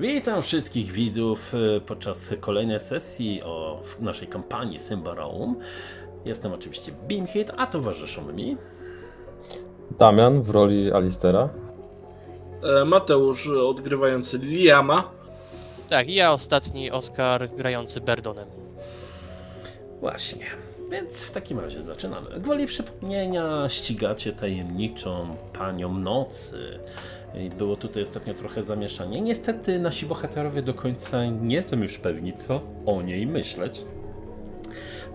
Witam wszystkich widzów e, podczas kolejnej sesji o naszej kampanii Symbaroum. Jestem oczywiście Beamhit, a towarzyszą mi Damian w roli Alistera. E, Mateusz odgrywający Liama. Tak, i ja ostatni Oscar grający Berdonem. Właśnie. Więc w takim razie zaczynamy. Gwoli przypomnienia ścigacie tajemniczą panią nocy. Było tutaj ostatnio trochę zamieszanie. Niestety nasi bohaterowie do końca nie są już pewni, co o niej myśleć.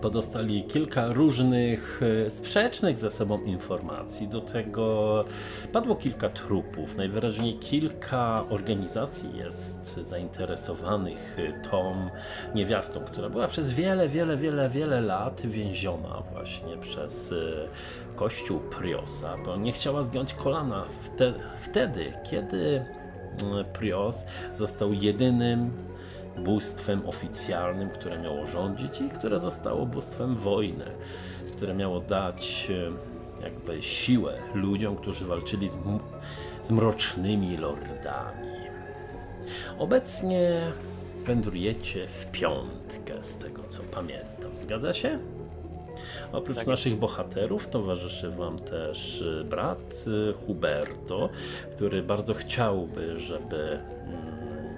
Podostali kilka różnych e, sprzecznych ze sobą informacji. Do tego padło kilka trupów. Najwyraźniej kilka organizacji jest zainteresowanych e, tą niewiastą, która była przez wiele, wiele, wiele, wiele lat więziona właśnie przez e, kościół Priosa, bo nie chciała zgiąć kolana wte, wtedy, kiedy mm, Prios został jedynym bóstwem oficjalnym, które miało rządzić i które zostało bóstwem wojny, które miało dać e, jakby siłę ludziom, którzy walczyli z, z mrocznymi lordami. Obecnie wędrujecie w piątkę, z tego co pamiętam. Zgadza się? Oprócz Tak naszych bohaterów towarzyszy Wam też y, brat y, Huberto, który bardzo chciałby, żeby mm,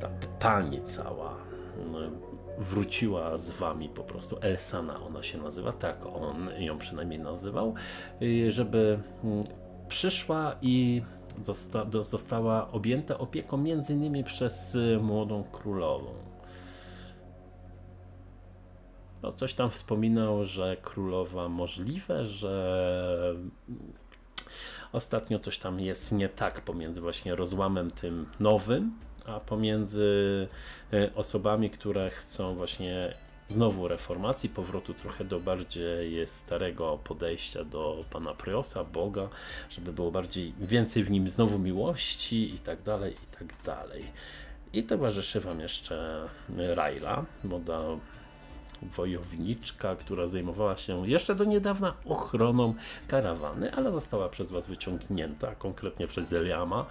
ta pani cała mm, wróciła z Wami po prostu. Elsana ona się nazywa, tak on ją przynajmniej nazywał, y, żeby mm, przyszła i zosta została objęta opieką między innymi przez y, młodą królową. No, coś tam wspominał, że królowa możliwe, że ostatnio coś tam jest nie tak pomiędzy właśnie rozłamem tym nowym, a pomiędzy e, osobami, które chcą właśnie znowu reformacji, powrotu trochę do bardziej starego podejścia do pana Priosa, Boga, żeby było bardziej więcej w nim znowu miłości i tak dalej, i tak dalej. I towarzyszy wam jeszcze Raila, moda wojowniczka, która zajmowała się jeszcze do niedawna ochroną karawany, ale została przez Was wyciągnięta, konkretnie przez Eliama,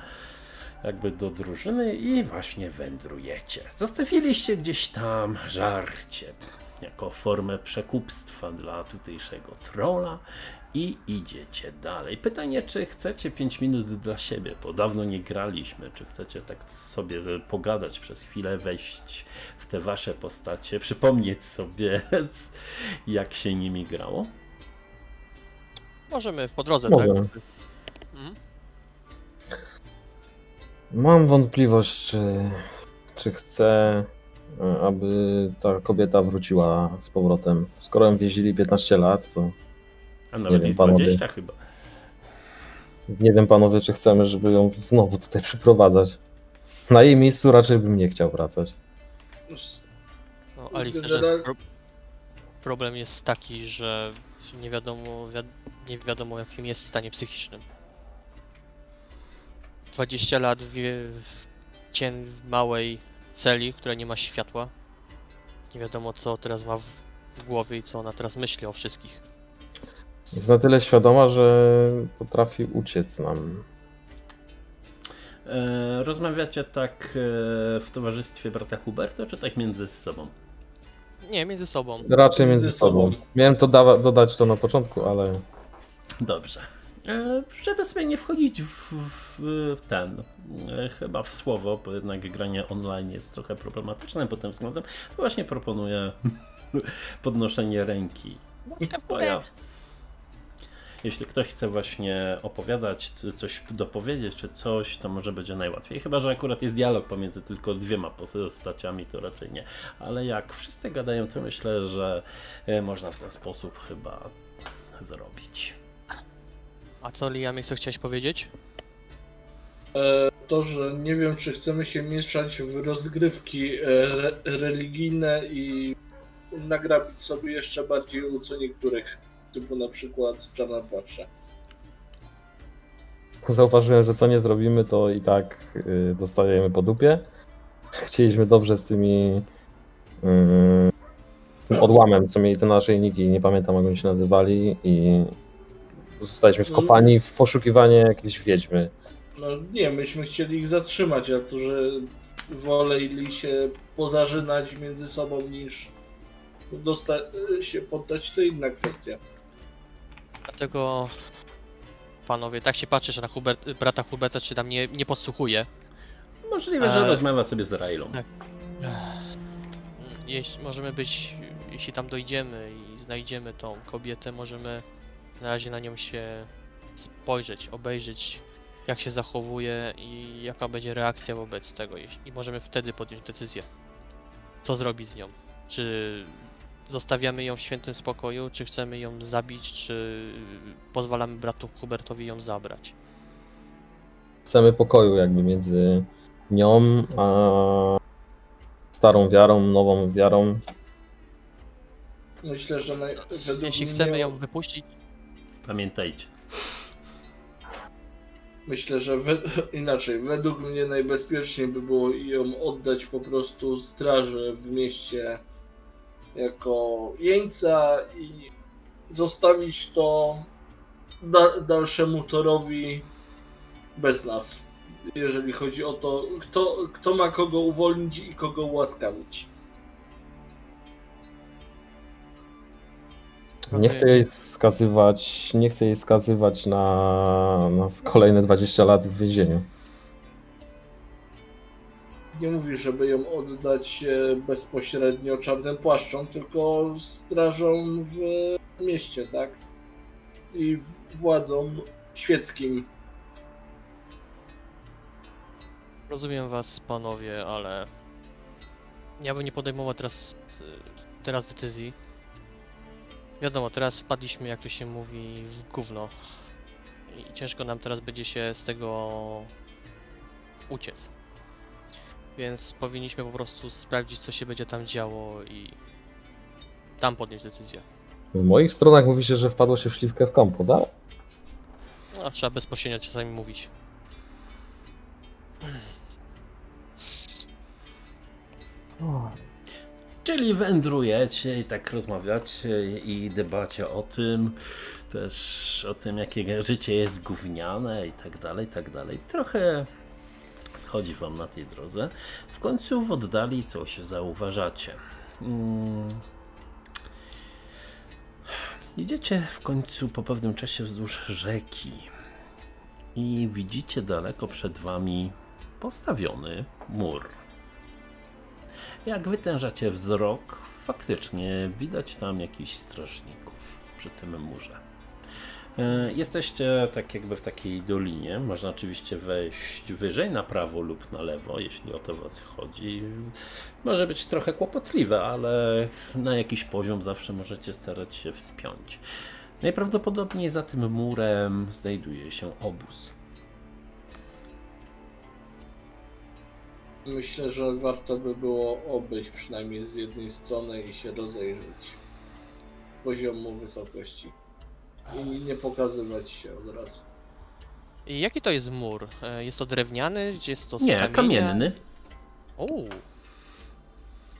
jakby do drużyny i właśnie wędrujecie. Zostawiliście gdzieś tam żarcie jako formę przekupstwa dla tutejszego trolla i idziecie dalej. Pytanie, czy chcecie 5 minut dla siebie, bo dawno nie graliśmy, czy chcecie tak sobie pogadać przez chwilę, wejść w te wasze postacie, przypomnieć sobie, jak się nimi grało? Możemy po drodze, Mogę. tak? Mhm. Mam wątpliwość, czy, czy chcę, e, aby ta kobieta wróciła z powrotem. Skoro ją więzili 15 lat, to A nawet wiem, jest panowie. 20 chyba. nie wiem, panowie, czy chcemy, żeby ją znowu tutaj przyprowadzać. Na jej miejscu raczej bym nie chciał wracać. No, Alice, że pro problem jest taki, że nie wiadomo, wiad nie wiadomo jakim jest stanie psychicznym. 20 lat w, w cien małej celi, która nie ma światła. Nie wiadomo co teraz ma w, w głowie i co ona teraz myśli o wszystkich. Jest na tyle świadoma, że potrafi uciec nam. E, rozmawiacie tak e, w towarzystwie brata Huberto, czy tak między sobą? Nie, między sobą. Raczej między Między sobą. sobą. Miałem to dawa- dodać to na początku, ale Dobrze. E, Żeby sobie nie wchodzić w, w, w ten, chyba w słowo, bo jednak granie online jest trochę problematyczne pod tym względem, to właśnie proponuję podnoszenie ręki. Bo ja, jeśli ktoś chce właśnie opowiadać, coś dopowiedzieć, czy coś, to może będzie najłatwiej. Chyba, że akurat jest dialog pomiędzy tylko dwiema postaciami, to raczej nie. Ale jak wszyscy gadają, to myślę, że e, można w ten sposób chyba zrobić. A co Liamie, co chciałeś powiedzieć? E, To, że nie wiem, czy chcemy się mieszać w rozgrywki e, re, religijne i nagrabić sobie jeszcze bardziej u co niektórych, typu na przykład Czarna Patrza. zauważyłem, że co nie zrobimy, to i tak y, dostajemy po dupie. Chcieliśmy dobrze z tymi y, tym odłamem, co mieli te naszyjniki, nie pamiętam jak oni się nazywali i zostaliśmy wkopani w poszukiwanie jakiejś wiedźmy. No nie, myśmy chcieli ich zatrzymać, a to, że woleli się pozażynać między sobą niż dosta- się poddać, to inna kwestia. Dlatego panowie, tak się patrzysz na Hubert, brata Huberta, czy tam nie, nie podsłuchuje. Możliwe, że E, rozmawia sobie z Railą. tak. Jeśli możemy być, jeśli tam dojdziemy i znajdziemy tą kobietę, możemy na razie na nią się spojrzeć, obejrzeć, jak się zachowuje i jaka będzie reakcja wobec tego. jeśli- I możemy wtedy podjąć decyzję, co zrobić z nią. Czy zostawiamy ją w świętym spokoju, czy chcemy ją zabić, czy pozwalamy bratu Hubertowi ją zabrać. Chcemy pokoju jakby między nią a starą wiarą, nową wiarą. Myślę, że naj- według Jeśli mnie, chcemy ją wypuścić, Pamiętajcie. Myślę, że we, inaczej, według mnie najbezpieczniej by było ją oddać po prostu straży w mieście jako jeńca i zostawić to da, dalszemu torowi bez nas. Jeżeli chodzi o to, kto, kto ma kogo uwolnić i kogo ułaskawić. Nie chcę jej skazywać, nie chcę jej skazywać na, na kolejne 20 lat w więzieniu. Nie mówisz, żeby ją oddać e, bezpośrednio czarnym płaszczom, tylko strażą w mieście, tak? I władzom świeckim. Rozumiem was, panowie, ale ja bym nie podejmował teraz, teraz decyzji. Wiadomo, teraz wpadliśmy, jak to się mówi, w gówno. I ciężko nam teraz będzie się z tego uciec. Więc powinniśmy po prostu sprawdzić, co się będzie tam działo i tam podjąć decyzję. W moich stronach mówi się, że wpadło się w śliwkę w kompo, tak? No, trzeba bezpośrednio czasami mówić. Czyli wędrujecie i tak rozmawiacie i debacie o tym, też o tym, jakie życie jest gówniane i tak dalej, i tak dalej. Trochę schodzi wam na tej drodze. W końcu w oddali coś zauważacie. Mm. Idziecie w końcu po pewnym czasie wzdłuż rzeki i widzicie daleko przed wami postawiony mur. Jak wytężacie wzrok, faktycznie widać tam jakichś strażników przy tym murze. E, Jesteście tak jakby w takiej dolinie. Można oczywiście wejść wyżej, na prawo lub na lewo, jeśli o to was chodzi. Może być trochę kłopotliwe, ale na jakiś poziom zawsze możecie starać się wspiąć. Najprawdopodobniej za tym murem znajduje się obóz. Myślę, że warto by było obejść przynajmniej z jednej strony i się rozejrzeć poziomu wysokości. I nie pokazywać się od razu. I jaki to jest mur? E, Jest to drewniany? Czy Jest to z Nie, kamienia? kamienny. Uuu,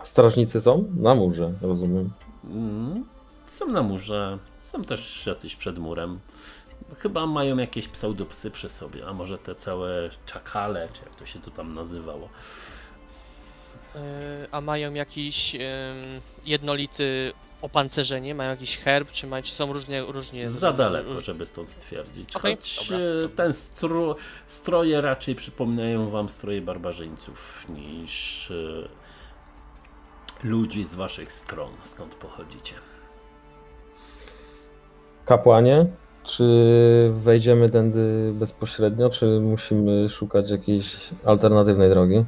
Strażnicy są na murze, rozumiem. Mm, Są na murze, są też jacyś przed murem. Chyba mają jakieś pseudopsy przy sobie, a może te całe czakale, czy jak to się tu tam nazywało. E, A mają jakiś em, jednolity opancerzenie? Mają jakiś herb? Czy, mają, czy są różnie... różnie Za daleko, żeby stąd stwierdzić. Okej, Choć dobra, e, ten stro, stroje raczej przypominają wam stroje barbarzyńców niż e, ludzi z waszych stron, skąd pochodzicie. Kapłanie, czy wejdziemy tędy bezpośrednio, czy musimy szukać jakiejś alternatywnej drogi? Mm,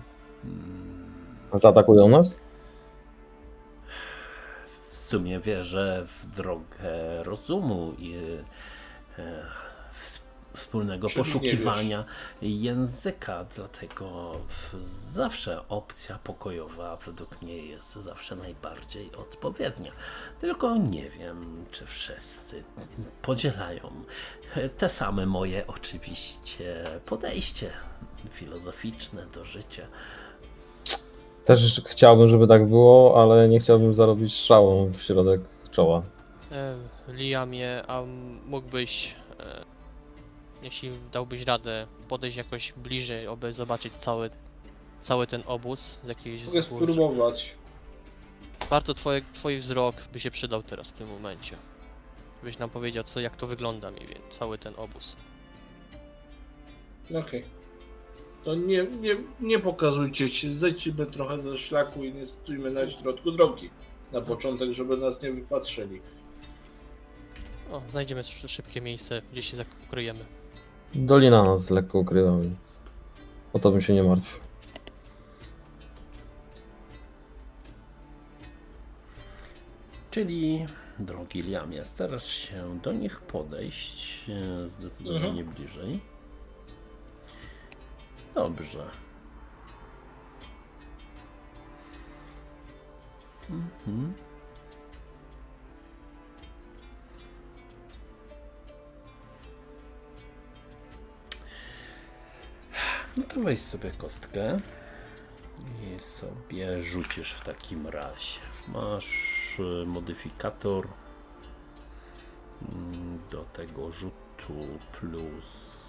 Zaatakują nas? W sumie wierzę w drogę rozumu i e, ws- wspólnego Czyli poszukiwania języka, dlatego zawsze opcja pokojowa według mnie jest zawsze najbardziej odpowiednia. Tylko nie wiem, czy wszyscy podzielają te same moje oczywiście podejście filozoficzne do życia. Też chciałbym, żeby tak było, ale nie chciałbym zarobić strzałą w środek czoła. E, Liamie, a mógłbyś e, jeśli dałbyś radę podejść jakoś bliżej, aby zobaczyć cały, cały ten obóz z jakiejś Mogę z góry. spróbować. Warto twoje, twój wzrok by się przydał teraz w tym momencie. Byś nam powiedział co, jak to wygląda mniej więcej, cały ten obóz. Okej. To nie, nie, nie pokazujcie się, zejdźmy trochę ze szlaku i nie stójmy na środku drogi. Na początek, żeby nas nie wypatrzyli. O, znajdziemy sz- szybkie miejsce, gdzie się zakryjemy. Dolina nas lekko ukrywa, więc o to bym się nie martwił. Czyli, drogi Liamie, starasz się do nich podejść e, zdecydowanie bliżej. Dobrze. Mhm. No to weź sobie kostkę i sobie rzucisz w takim razie. Masz y, modyfikator mm, do tego rzutu plus.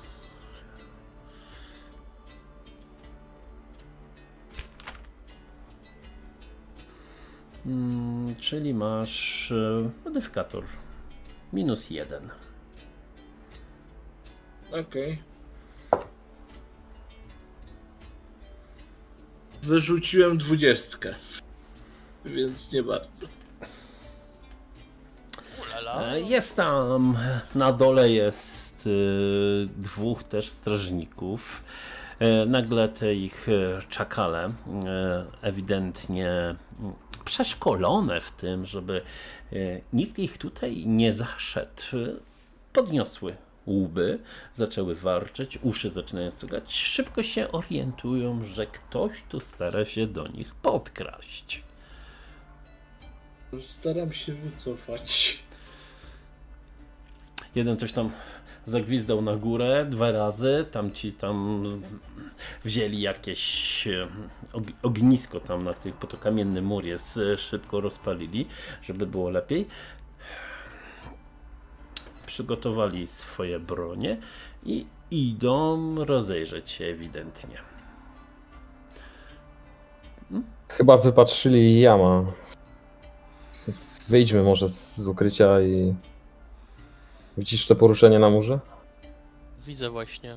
Mm, Czyli masz y, modyfikator minus jeden. Okej. Wyrzuciłem dwudziestkę. Więc nie bardzo. E, Jest tam, na dole jest y, dwóch też strażników. E, Nagle te ich e, czakale, e, ewidentnie mm, przeszkolone w tym, żeby nikt ich tutaj nie zaszedł, podniosły łby, zaczęły warczeć, uszy zaczynają stukać, szybko się orientują, że ktoś tu stara się do nich podkraść. Staram się wycofać. Jeden coś tam zagwizdał na górę dwa razy, tam ci tam wzięli jakieś e, og- ognisko tam na tych, bo to kamienny mur jest, e, szybko rozpalili, żeby było lepiej. Przygotowali swoje bronie i idą rozejrzeć się ewidentnie. Chyba wypatrzyli jama. Wyjdźmy może z ukrycia i... Widzisz te poruszenie na murze? Widzę właśnie.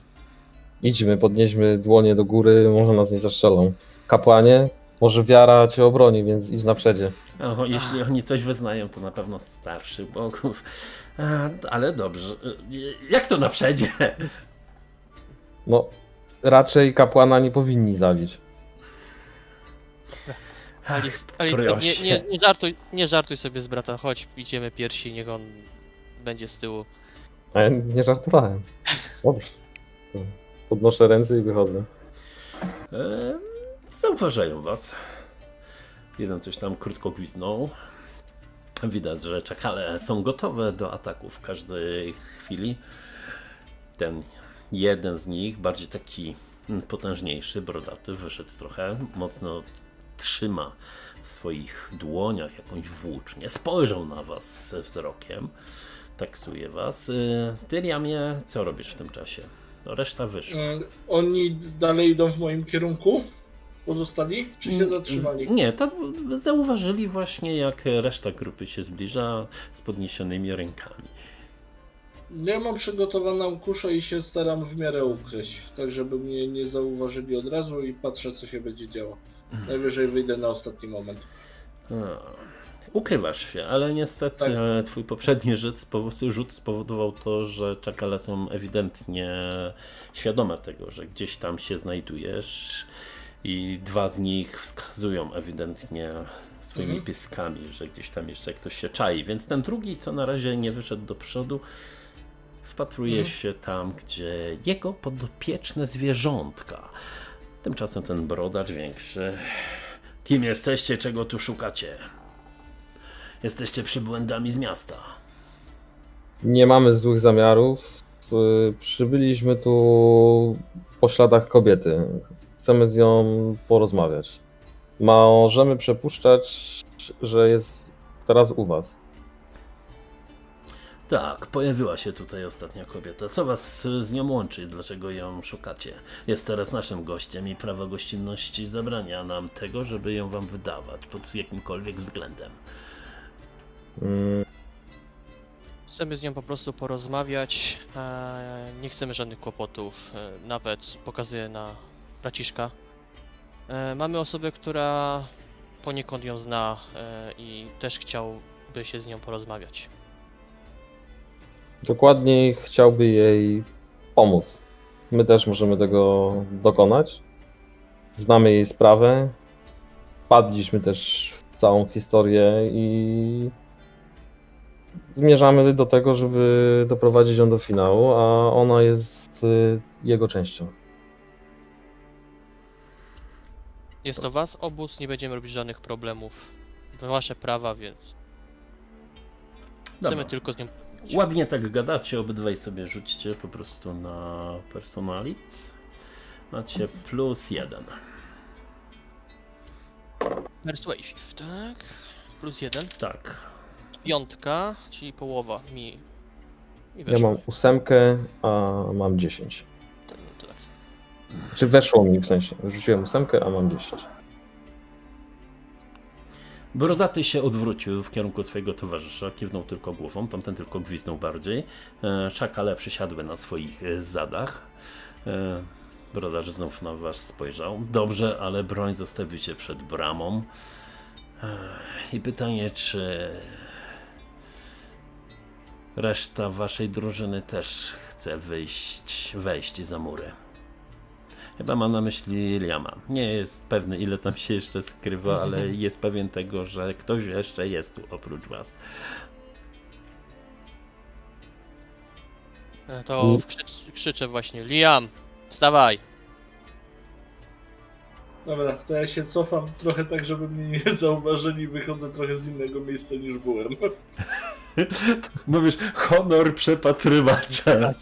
Idźmy, podnieśmy dłonie do góry, może nas nie zastrzelą. Kapłanie, może wiara cię obroni, więc idź na przedzie. O, jeśli oni coś wyznają, to na pewno starszych bogów. A, ale dobrze. Jak to na przedzie? No, raczej kapłana nie powinni zabić. Ali proszę. nie, nie, nie, żartuj, nie żartuj sobie z brata, chodź, idziemy pierwsi, niech on będzie z tyłu. A ja nie żartowałem. Dobrze. Podnoszę ręce i wychodzę. E, Zauważają was. Jeden coś tam krótko gwiznął. Widać, że czakale są gotowe do ataku w każdej chwili. Ten jeden z nich, bardziej taki mm, potężniejszy, brodaty, wyszedł trochę, mocno trzyma w swoich dłoniach jakąś włócznię. Spojrzał na was ze wzrokiem, taksuje was. E, Ty, Liamie, co robisz w tym czasie? No, reszta wyszła. E, Oni dalej idą w moim kierunku? Pozostali? Czy się zatrzymali? Z- Nie, to zauważyli właśnie, jak reszta grupy się zbliża z podniesionymi rękami. Ja mam przygotowaną kuszę i się staram w miarę ukryć, tak żeby mnie nie zauważyli od razu i patrzę co się będzie działo. Najwyżej wyjdę na ostatni moment. A, Ukrywasz się, ale niestety Tak. twój poprzedni rzut, rzut spowodował to, że czakale są ewidentnie świadome tego, że gdzieś tam się znajdujesz i dwa z nich wskazują ewidentnie swoimi Mhm. piskami, że gdzieś tam jeszcze ktoś się czai, więc ten drugi, co na razie nie wyszedł do przodu, wpatruje Mhm. się tam, gdzie jego podopieczne zwierzątka. Tymczasem ten brodacz większy. Kim jesteście, czego tu szukacie? Jesteście przybłędami z miasta. Nie mamy złych zamiarów. Y, Przybyliśmy tu po śladach kobiety. Chcemy z nią porozmawiać. Możemy przypuszczać, że jest teraz u was. Tak, pojawiła się tutaj ostatnia kobieta. Co was z nią łączy? Dlaczego ją szukacie? Jest teraz naszym gościem i prawo gościnności zabrania nam tego, żeby ją wam wydawać pod jakimkolwiek względem. Mm, Chcemy z nią po prostu porozmawiać. E, nie chcemy żadnych kłopotów. E, nawet pokazuję na braciszka. E, mamy osobę, która poniekąd ją zna i też chciałby się z nią porozmawiać. Dokładniej chciałby jej pomóc. My też możemy tego dokonać. Znamy jej sprawę. Wpadliśmy też w całą historię i zmierzamy do tego, żeby doprowadzić ją do finału, a ona jest y, jego częścią. Jest to was obóz, nie będziemy robić żadnych problemów. To wasze prawa, więc chcemy Dobra. tylko z nią. Ładnie tak gadacie, obydwaj sobie rzućcie po prostu na personalit. Macie plus jeden. Persuasive, tak? Plus jeden. Tak. Piątka, czyli połowa mi. mi Ja mam ósemkę, a mam 10. To, to tak. Czy weszło mi w sensie? Rzuciłem ósemkę, a mam 10. Brodaty się odwrócił w kierunku swojego towarzysza, kiwnął tylko głową, tamten tylko gwiznął bardziej. E, Szakale przysiadły na swoich e, zadach. E, Brodarz znów na was spojrzał. Dobrze, ale broń zostawicie przed bramą. I pytanie, czy reszta waszej drużyny też chce wyjść, wejść za mury. Chyba mam na myśli Liama. Nie jest pewny, ile tam się jeszcze skrywa, ale jest pewien tego, że ktoś jeszcze jest tu oprócz was. E, To krzycz, krzyczę właśnie. Liam, wstawaj! Dobra, to ja się cofam trochę tak, żeby mnie nie zauważyli. Wychodzę trochę z innego miejsca niż byłem. Mówisz, honor przepatrywacza.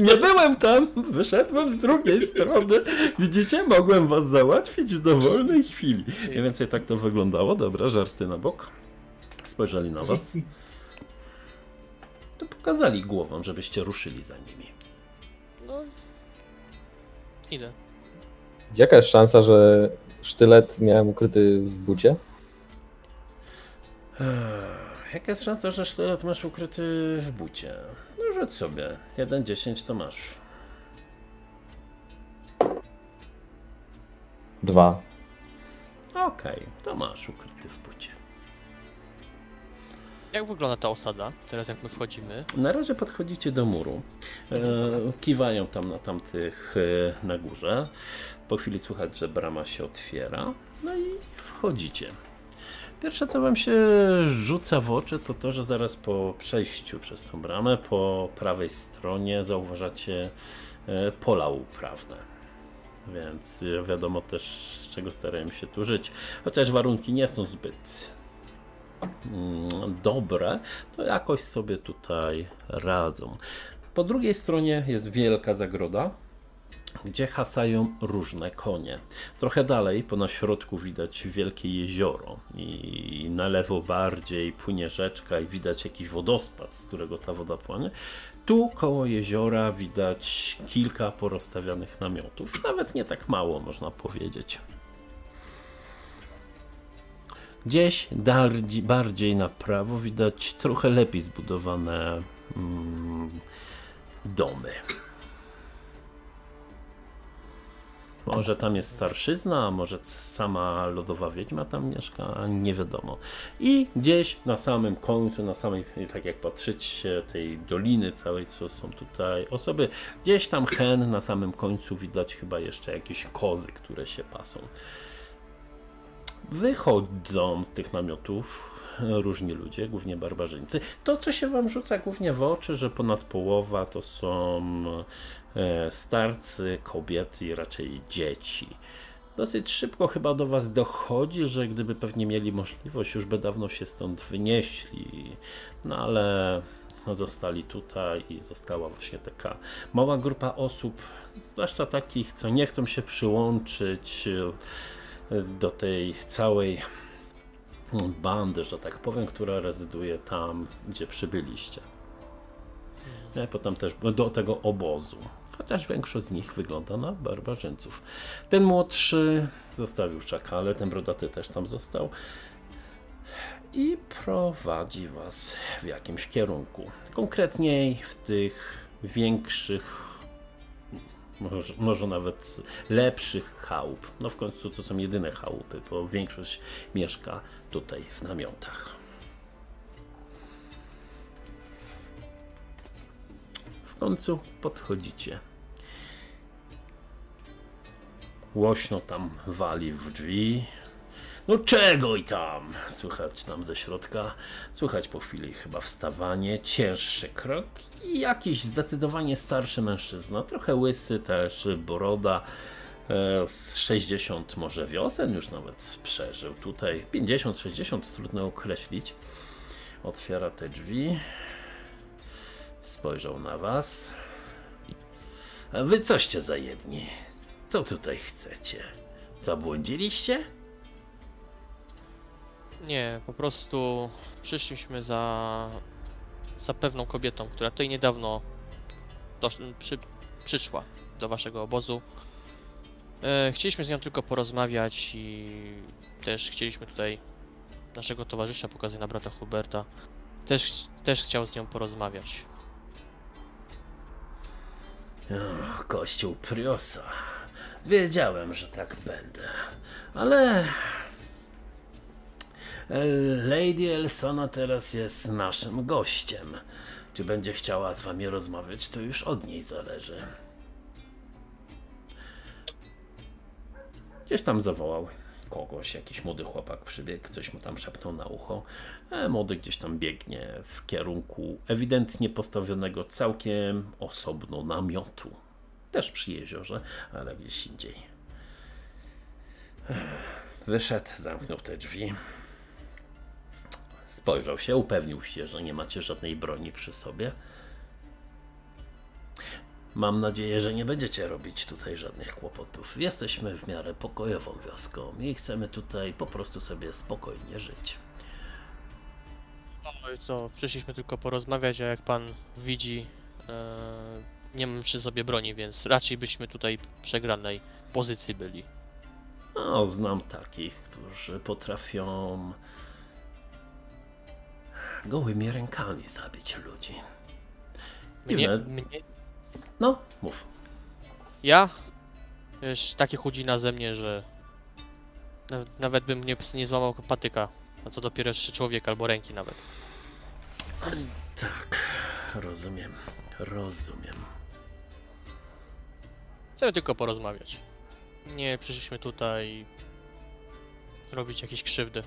Nie byłem tam, wyszedłem z drugiej strony. Widzicie, mogłem was załatwić w dowolnej chwili. Mniej więcej tak to wyglądało. Dobra, żarty na bok. Spojrzeli na was. To pokazali głową, żebyście ruszyli za nimi. No. Idę. Jaka jest szansa, że sztylet miałem ukryty w bucie? Jaka jest szansa, że sztylet masz ukryty w bucie? No rzuć sobie. 1-10 to masz. Dwa. Okej, to masz ukryty w. Jak wygląda ta osada, teraz jak my wchodzimy? Na razie podchodzicie do muru. E, kiwają tam na tamtych e, na górze. Po chwili słychać, że brama się otwiera. No i wchodzicie. Pierwsze, co wam się rzuca w oczy, to to, że zaraz po przejściu przez tą bramę, po prawej stronie zauważacie e, pola uprawne. Więc e, wiadomo też, z czego starają się tu żyć. Chociaż warunki nie są zbyt dobre, to jakoś sobie tutaj radzą. Po drugiej stronie jest wielka zagroda, gdzie hasają różne konie. Trochę dalej, po na środku widać wielkie jezioro i na lewo bardziej płynie rzeczka i widać jakiś wodospad, z którego ta woda płynie. Tu koło jeziora widać kilka porozstawianych namiotów, nawet nie tak mało można powiedzieć. Gdzieś bardziej, na prawo widać trochę lepiej zbudowane mm, domy. Może tam jest starszyzna, może sama lodowa wiedźma tam mieszka, nie wiadomo. I gdzieś na samym końcu, na samej, tak jak patrzycie, tej doliny całej, co są tutaj osoby, gdzieś tam hen na samym końcu widać chyba jeszcze jakieś kozy, które się pasą. Wychodzą z tych namiotów różni ludzie, głównie barbarzyńcy. To, co się wam rzuca głównie w oczy, że ponad połowa to są e, starcy, kobiety i raczej dzieci. Dosyć szybko chyba do was dochodzi, że gdyby pewnie mieli możliwość, już by dawno się stąd wynieśli. No ale zostali tutaj i została właśnie taka mała grupa osób, zwłaszcza takich, co nie chcą się przyłączyć do tej całej bandy, że tak powiem, która rezyduje tam, gdzie przybyliście. Nie? Potem też do tego obozu. Chociaż większość z nich wygląda na barbarzyńców. Ten młodszy zostawił czakale, ten brodaty też tam został. I prowadzi was w jakimś kierunku. Konkretniej w tych większych może, może nawet lepszych chałup. No w końcu to są jedyne chałupy, bo większość mieszka tutaj w namiotach. W końcu podchodzicie. Głośno tam wali w drzwi. No czego i tam? Słychać tam ze środka. Słychać po chwili chyba wstawanie, cięższy krok i jakiś zdecydowanie starszy mężczyzna. Trochę łysy też, boroda. e, Z 60 może wiosen już nawet przeżył. Tutaj 50-60 trudno określić. Otwiera te drzwi. Spojrzał na was. A wy coście za jedni? Co tutaj chcecie? Zabłądziliście? Nie, po prostu przyszliśmy za, za pewną kobietą, która tutaj niedawno dosz, przy, przyszła do waszego obozu. E, chcieliśmy z nią tylko porozmawiać i też chcieliśmy tutaj naszego towarzysza, pokazać na brata Huberta, też, też chciał z nią porozmawiać. Kościół Priosa. Wiedziałem, że tak będę. Ale. Lady Elsona teraz jest naszym gościem. Czy będzie chciała z wami rozmawiać, to już od niej zależy. Gdzieś tam zawołał kogoś, jakiś młody chłopak przybiegł, coś mu tam szepnął na ucho. E, młody gdzieś tam biegnie w kierunku ewidentnie postawionego całkiem osobno namiotu. Też przy jeziorze, ale gdzieś indziej. Wyszedł, zamknął te drzwi. Spojrzał się, upewnił się, że nie macie żadnej broni przy sobie. Mam nadzieję, że nie będziecie robić tutaj żadnych kłopotów. Jesteśmy w miarę pokojową wioską i chcemy tutaj po prostu sobie spokojnie żyć. No i co, przyszliśmy tylko porozmawiać, a jak pan widzi, e, nie mam przy sobie broni, więc raczej byśmy tutaj w przegranej pozycji byli. No, znam takich, którzy potrafią gołymi rękami zabić ludzi. Mnie, Dziwne. mnie, No, mów. ja? Wiesz, takie chudzina ze mnie, że nawet, nawet bym nie, nie złamał patyka, a co dopiero jeszcze człowiek albo ręki nawet. Tak, rozumiem, rozumiem. Chcemy tylko porozmawiać. Nie przyszliśmy tutaj robić jakieś krzywdy.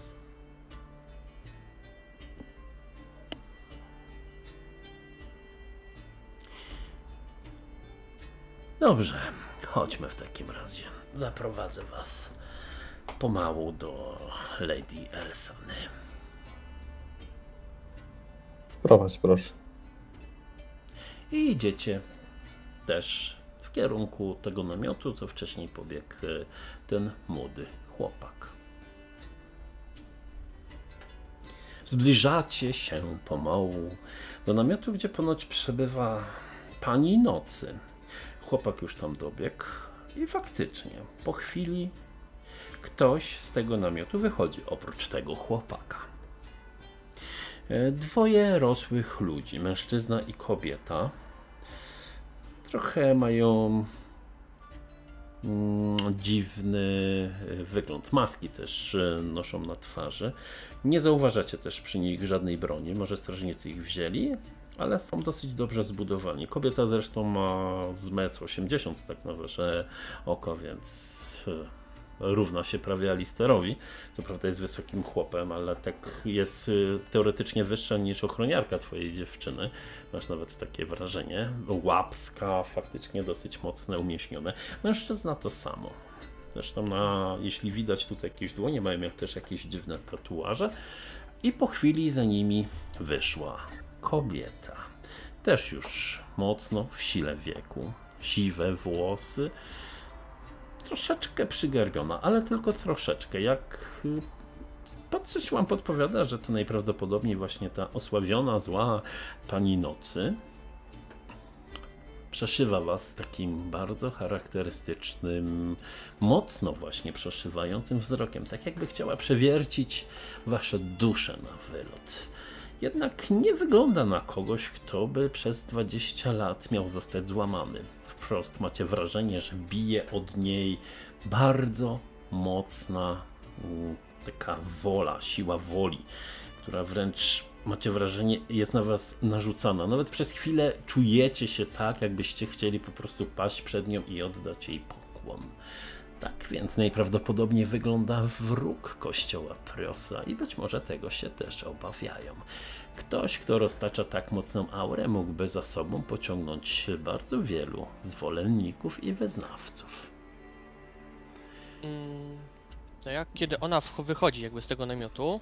Dobrze, chodźmy w takim razie. Zaprowadzę was pomału do Lady Elsany. Prowadź, proszę. I idziecie też w kierunku tego namiotu, co wcześniej pobiegł e, ten młody chłopak. Zbliżacie się pomału do namiotu, gdzie ponoć przebywa pani nocy. Chłopak już tam dobiegł i faktycznie po chwili ktoś z tego namiotu wychodzi, oprócz tego chłopaka. E, Dwoje rosłych ludzi, mężczyzna i kobieta. Trochę mają mm, dziwny e, wygląd. Maski też e, noszą na twarzy. Nie zauważacie też przy nich żadnej broni. Może strażnicy ich wzięli, ale są dosyć dobrze zbudowani. Kobieta zresztą ma z metr 80 tak na wasze oko, więc e, równa się prawie Alisterowi. Co prawda jest wysokim chłopem, ale tak jest y, teoretycznie wyższa niż ochroniarka twojej dziewczyny. Masz nawet takie wrażenie. Łapska, faktycznie dosyć mocne, umieśnione. Mężczyzna to samo. Zresztą na, jeśli widać tutaj jakieś dłonie, mają też jakieś dziwne tatuaże. I po chwili za nimi wyszła kobieta. Też już mocno w sile wieku. Siwe włosy, troszeczkę przygarbiona, ale tylko troszeczkę. Jak y, pod coś wam podpowiada, że to najprawdopodobniej właśnie ta osławiona, zła pani nocy. przeszywa was takim bardzo charakterystycznym, mocno właśnie przeszywającym wzrokiem, tak jakby chciała przewiercić wasze dusze na wylot. Jednak nie wygląda na kogoś, kto by przez 20 lat miał zostać złamany. Wprost macie wrażenie, że bije od niej bardzo mocna taka wola, siła woli, która wręcz macie wrażenie jest na was narzucana. Nawet przez chwilę czujecie się tak, jakbyście chcieli po prostu paść przed nią i oddać jej pokłon. Tak więc najprawdopodobniej wygląda wróg kościoła Priosa i być może tego się też obawiają. Ktoś, kto roztacza tak mocną aurę, mógłby za sobą pociągnąć bardzo wielu zwolenników i wyznawców. Mm, To jak kiedy ona wychodzi jakby z tego namiotu,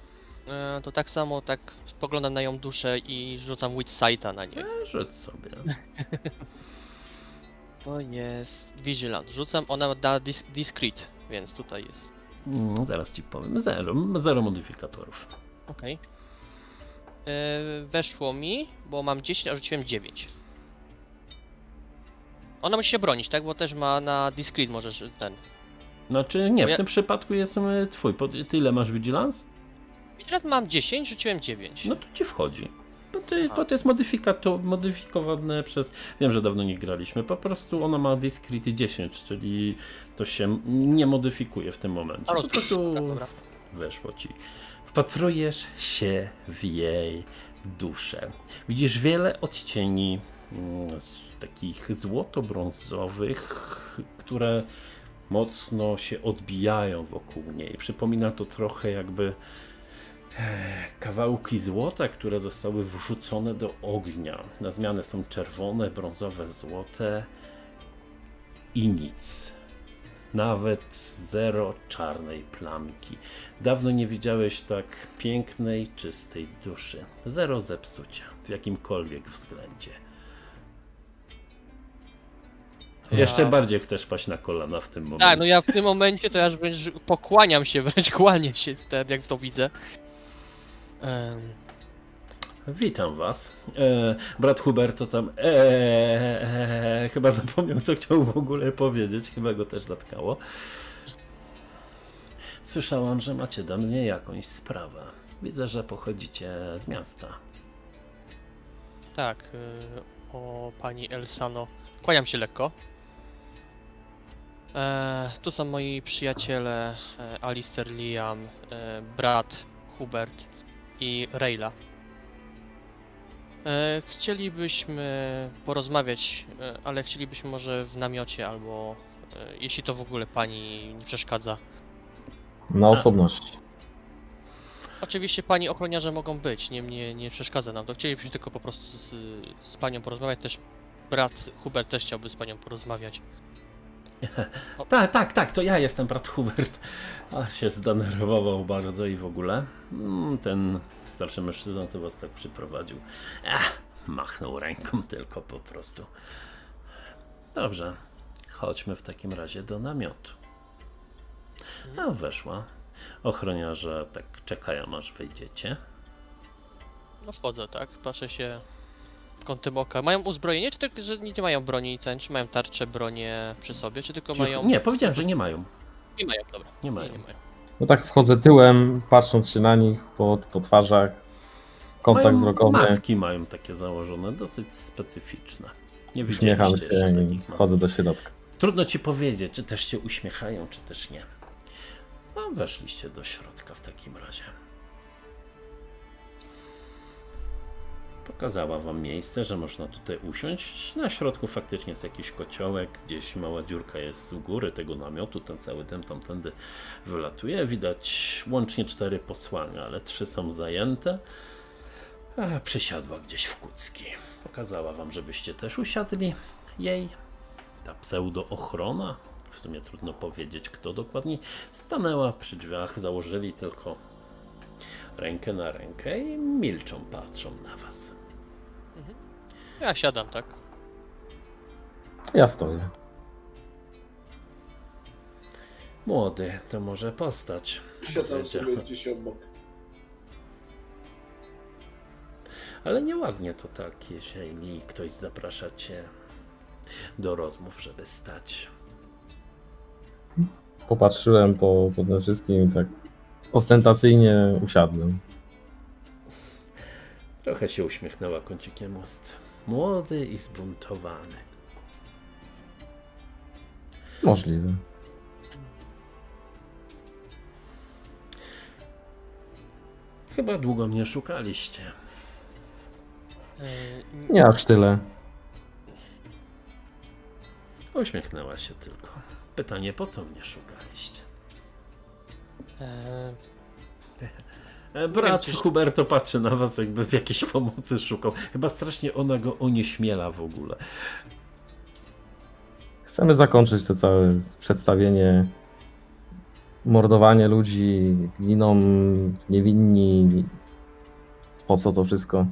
e, to tak samo tak spoglądam na ją duszę i rzucam witch sighta na nie. E, Rzuć sobie. To jest Vigilant. Rzucam, ona da dis discreet, więc tutaj jest. Mm, Zaraz ci powiem. Zero, zero modyfikatorów. Okej. E, Weszło mi, bo mam 10, a rzuciłem 9. Ona musi się bronić, tak? Bo też ma na discreet możesz ten. Znaczy nie, w ja- tym przypadku jest e, twój. Po- Ty ile masz vigilance? Vigilant mam 10, rzuciłem 9. No to ci wchodzi. Bo, A. bo to jest modyfikowane przez. Wiem, że dawno nie graliśmy. Po prostu ona ma Discrete 10, czyli to się nie modyfikuje w tym momencie. Po prostu dobra. weszło ci. Wpatrujesz się w jej duszę. Widzisz wiele odcieni mm, z takich złoto-brązowych, które mocno się odbijają wokół niej. Przypomina to trochę jakby kawałki złota, które zostały wrzucone do ognia. Na zmianę są czerwone, brązowe, złote i nic. Nawet zero czarnej plamki. Dawno nie widziałeś tak pięknej, czystej duszy. Zero zepsucia w jakimkolwiek względzie. Ja- Jeszcze bardziej chcesz paść na kolana w tym momencie. Tak, no ja w tym momencie to wręcz pokłaniam się, wręcz kłanię się, tak jak to widzę. Witam was. E, brat Huberto tam e, e, chyba zapomniał, co chciał w ogóle powiedzieć. Chyba go też zatkało. Słyszałam, że macie do mnie jakąś sprawę. Widzę, że pochodzicie z miasta. tak, o pani Elsano. Kłaniam się lekko. E, tu są moi przyjaciele Alistair Liam, e, brat Hubert i Rayla. E, chcielibyśmy porozmawiać, e, ale chcielibyśmy może w namiocie albo e, jeśli to w ogóle pani nie przeszkadza. Na osobności. Oczywiście pani ochroniarze mogą być, nie, nie, nie przeszkadza nam to. Chcielibyśmy tylko po prostu z, z panią porozmawiać. Też brat Hubert też chciałby z panią porozmawiać. Tak, tak, tak, to ja jestem brat Hubert. A się zdenerwował bardzo i w ogóle. Mm, Ten starszy mężczyzna, co was tak przyprowadził. Ach, machnął ręką tylko po prostu. Dobrze, chodźmy w takim razie do namiotu. A weszła. Ochroniarze tak czekają, aż wejdziecie. No wchodzę, tak? Patrzę się kątem oka. Mają uzbrojenie, czy tylko, że nie mają broni ten, czy mają tarcze, bronie przy sobie, czy tylko Cicho. mają... Nie, powiedziałem, że nie mają. Nie mają, dobra. Nie mają. Nie, nie mają. No tak wchodzę tyłem, patrząc się na nich po, po twarzach. Kontakt mają wzrokowy. Maski mają takie założone, dosyć specyficzne. Nie Uśmiecham się jeszcze i wchodzę do środka. Trudno ci powiedzieć, czy też się uśmiechają, czy też nie. No, weszliście do środka w takim razie. Pokazała wam miejsce, że można tutaj usiąść. Na środku faktycznie jest jakiś kociołek, gdzieś mała dziurka jest u góry tego namiotu, ten cały dym tamtędy wylatuje. Widać łącznie cztery posłania, ale trzy są zajęte. A, przysiadła gdzieś w kucki. Pokazała wam, żebyście też usiadli jej ta pseudo-ochrona, w sumie trudno powiedzieć kto dokładnie, stanęła przy drzwiach, założyli tylko rękę na rękę i milczą, patrzą na was. Ja siadam, tak? Ja stoję. Młody, to może postać. Siadam sobie gdzieś obok. Ale nieładnie to tak, jeżeli ktoś zaprasza cię do rozmów, żeby stać. Popatrzyłem po, po tym wszystkim i tak ostentacyjnie usiadłem. Trochę się uśmiechnęła kącikiem ust. Młody i zbuntowany. Możliwe. Chyba długo mnie szukaliście. E, Nie aż tyle. Uśmiechnęła się tylko. Pytanie, po co mnie szukaliście? e, E, Brat czy- Huberto patrzy na was, jakby w jakiejś pomocy szukał. Chyba strasznie ona go onieśmiela w ogóle. Chcemy zakończyć to całe przedstawienie. Mordowanie ludzi, giną niewinni. Po co to wszystko?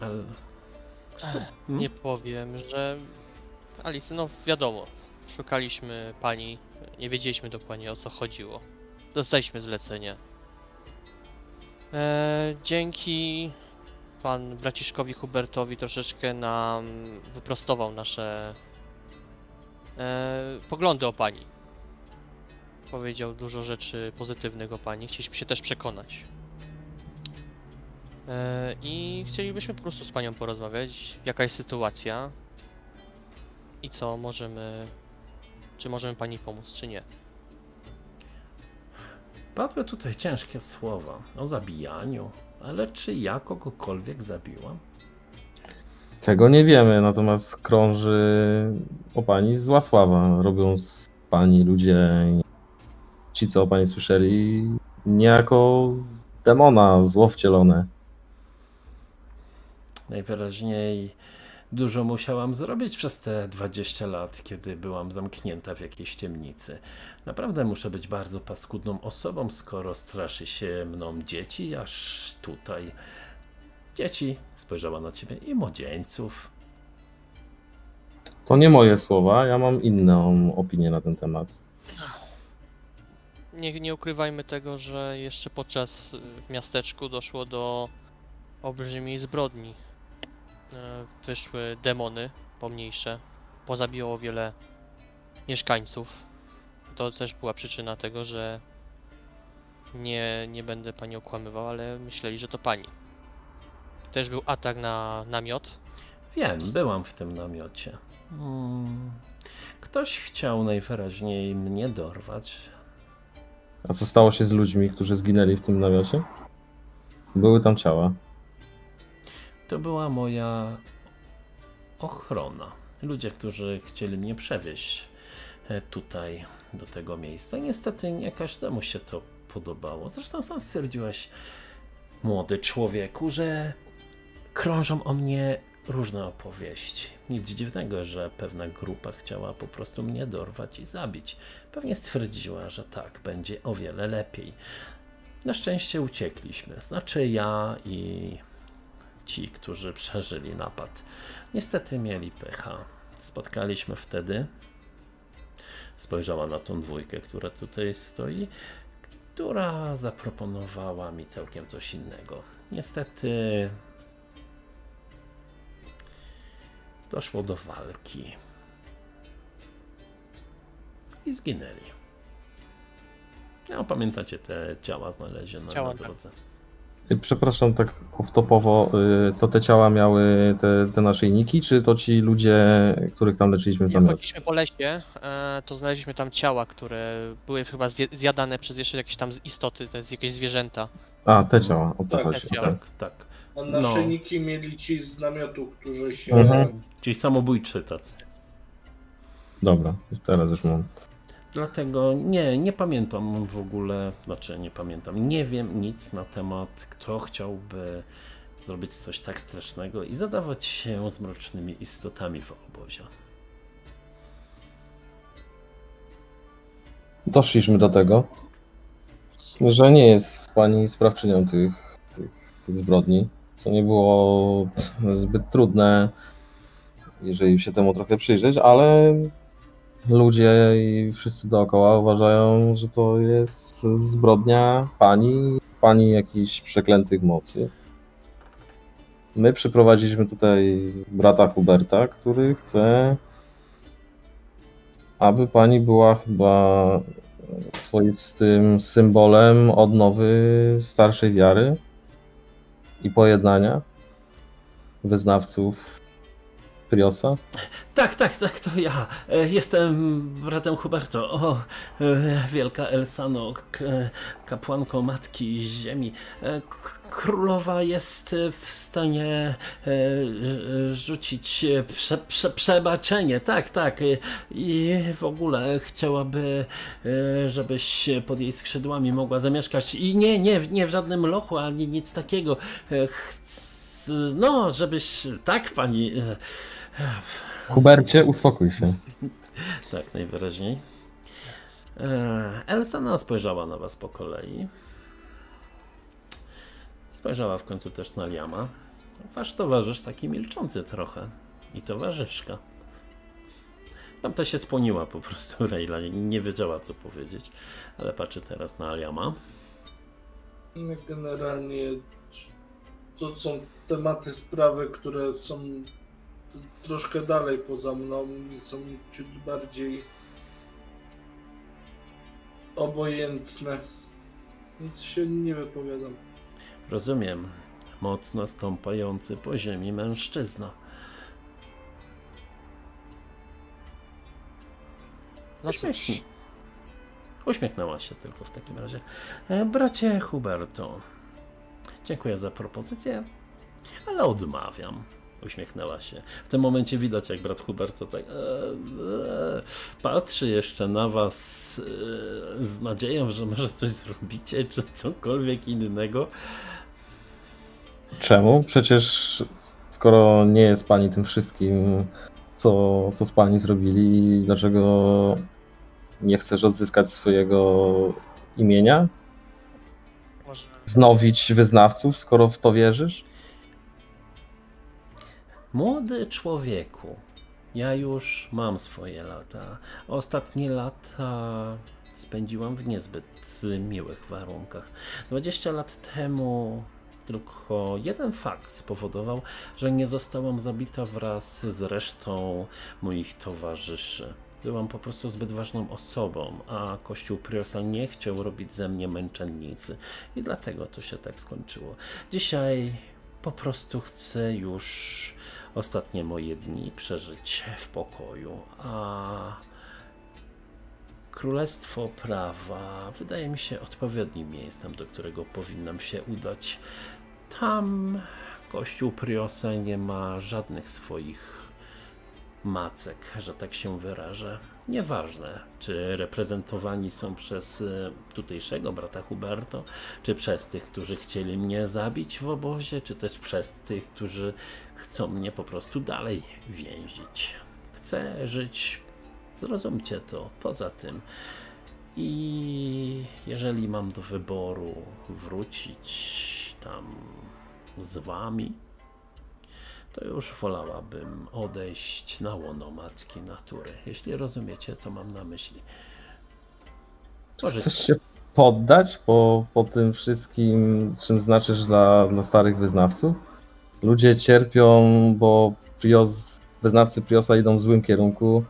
Ale... e, Hmm? nie powiem, że Alice, no wiadomo, szukaliśmy pani, nie wiedzieliśmy dokładnie o co chodziło. Dostaliśmy zlecenie. E, dzięki pan braciszkowi Hubertowi troszeczkę nam wyprostował nasze e, poglądy o pani. Powiedział dużo rzeczy pozytywnych o pani. Chcieliśmy się też przekonać. E, I chcielibyśmy po prostu z panią porozmawiać, jaka jest sytuacja i co możemy, czy możemy pani pomóc, czy nie. Padły tutaj ciężkie słowa o zabijaniu, ale czy ja kogokolwiek zabiłam? Tego nie wiemy, natomiast krąży o pani zła sława. Robią z pani ludzie, ci co o pani słyszeli, niejako demona, zło wcielone. Najwyraźniej dużo musiałam zrobić przez te 20 lat, kiedy byłam zamknięta w jakiejś ciemnicy. Naprawdę muszę być bardzo paskudną osobą, skoro straszy się mną dzieci, aż tutaj. Dzieci, spojrzała na ciebie, i młodzieńców. To nie moje słowa, ja mam inną opinię na ten temat. Nie, nie ukrywajmy tego, że jeszcze podczas y, w miasteczku doszło do olbrzymiej zbrodni. E, Wyszły demony pomniejsze, pozabiło wiele mieszkańców. To też była przyczyna tego, że nie, nie będę pani okłamywał, ale myśleli, że to pani. Też był atak na namiot. Wiem, byłam w tym namiocie. Hmm. Ktoś chciał najwyraźniej mnie dorwać. A co stało się z ludźmi, którzy zginęli w tym namiocie? Były tam ciała. To była moja ochrona. Ludzie, którzy chcieli mnie przewieźć e, tutaj, do tego miejsca. Niestety nie każdemu się to podobało. Zresztą sam stwierdziłeś, młody człowieku, że krążą o mnie różne opowieści. Nic dziwnego, że pewna grupa chciała po prostu mnie dorwać i zabić. Pewnie stwierdziła, że tak będzie o wiele lepiej. Na szczęście uciekliśmy. Znaczy ja i ci, którzy przeżyli napad. Niestety mieli pecha. Spotkaliśmy wtedy. Spojrzała na tą dwójkę, która tutaj stoi, która zaproponowała mi całkiem coś innego. Niestety doszło do walki i zginęli. No, pamiętacie te ciała znalezione Ciała, na tak. drodze. Y, Przepraszam, tak off-topowo, y, to te ciała miały te, te naszyjniki, czy to ci ludzie, których tam leczyliśmy w Jak chodziliśmy po lesie, e, to znaleźliśmy tam ciała, które były chyba zjadane przez jeszcze jakieś tam istoty, to jest jakieś zwierzęta. A, te ciała, o to Tak, chodzi. okej. Tak, tak. A No. naszyjniki mieli ci z namiotu, którzy się. Mhm. Czyli samobójczy tacy. Dobra, teraz już mam. Dlatego nie, nie pamiętam w ogóle, znaczy nie pamiętam, nie wiem nic na temat, kto chciałby zrobić coś tak strasznego i zadawać się z mrocznymi istotami w obozie. Doszliśmy do tego, że nie jest pani sprawczynią tych, tych, tych zbrodni, co nie było zbyt trudne, jeżeli się temu trochę przyjrzeć, ale ludzie i wszyscy dookoła uważają, że to jest zbrodnia pani, pani jakichś przeklętych mocy. My przyprowadziliśmy tutaj brata Huberta, który chce, aby pani była chyba swoistym symbolem odnowy starszej wiary i pojednania wyznawców Priosa. Tak, tak, tak, to ja. E, Jestem bratem Huberto. O, e, wielka Elsano, e, kapłanko Matki Ziemi. Królowa jest w stanie rz- rzucić prze, prze, przebaczenie, tak, tak. I w ogóle chciałaby, żebyś pod jej skrzydłami mogła zamieszkać. I nie, nie, nie w żadnym lochu, ani nic takiego. Chc- no, żebyś, tak, pani. Hubercie, uspokój się. tak, najwyraźniej. E, Elsana spojrzała na was po kolei. Spojrzała w końcu też na Liama. Wasz towarzysz taki milczący trochę. I towarzyszka. Tamta się spłoniła po prostu Rejla. Nie wiedziała co powiedzieć. Ale patrzy teraz na Liama. No, Generalnie to są tematy, sprawy, które są troszkę dalej poza mną i są ciut bardziej obojętne. Nic się nie wypowiadam. Rozumiem. Mocno stąpający po ziemi mężczyzna. No Uśmiechnij. Uśmiechnęła się tylko w takim razie. E, Bracie Huberto, dziękuję za propozycję, ale odmawiam. Uśmiechnęła się. W tym momencie widać, jak brat Huberto tak e, e, patrzy jeszcze na was e, z nadzieją, że może coś zrobicie, czy cokolwiek innego. Czemu? Przecież skoro nie jest pani tym wszystkim, co, co z pani zrobili, dlaczego nie chcesz odzyskać swojego imienia? Znowić wyznawców, skoro w to wierzysz? Młody człowieku, ja już mam swoje lata. Ostatnie lata spędziłam w niezbyt miłych warunkach. 20 lat temu tylko jeden fakt spowodował, że nie zostałam zabita wraz z resztą moich towarzyszy. Byłam po prostu zbyt ważną osobą, a Kościół Priosa nie chciał robić ze mnie męczennicy i dlatego to się tak skończyło. Dzisiaj po prostu chcę już ostatnie moje dni przeżyć w pokoju, a Królestwo Prawa wydaje mi się odpowiednim miejscem, do którego powinnam się udać. Tam Kościół Priosa nie ma żadnych swoich macek, że tak się wyrażę. Nieważne, czy reprezentowani są przez e, tutejszego brata Huberto, czy przez tych, którzy chcieli mnie zabić w obozie, czy też przez tych, którzy chcą mnie po prostu dalej więzić. Chcę żyć, zrozumcie to, poza tym. I jeżeli mam do wyboru wrócić tam z wami, to już wolałabym odejść na łono matki natury, jeśli rozumiecie, co mam na myśli. Może Chcesz się poddać po, po tym wszystkim, czym znaczysz dla, dla starych wyznawców? Ludzie cierpią, bo Prios, wyznawcy Priosa idą w złym kierunku,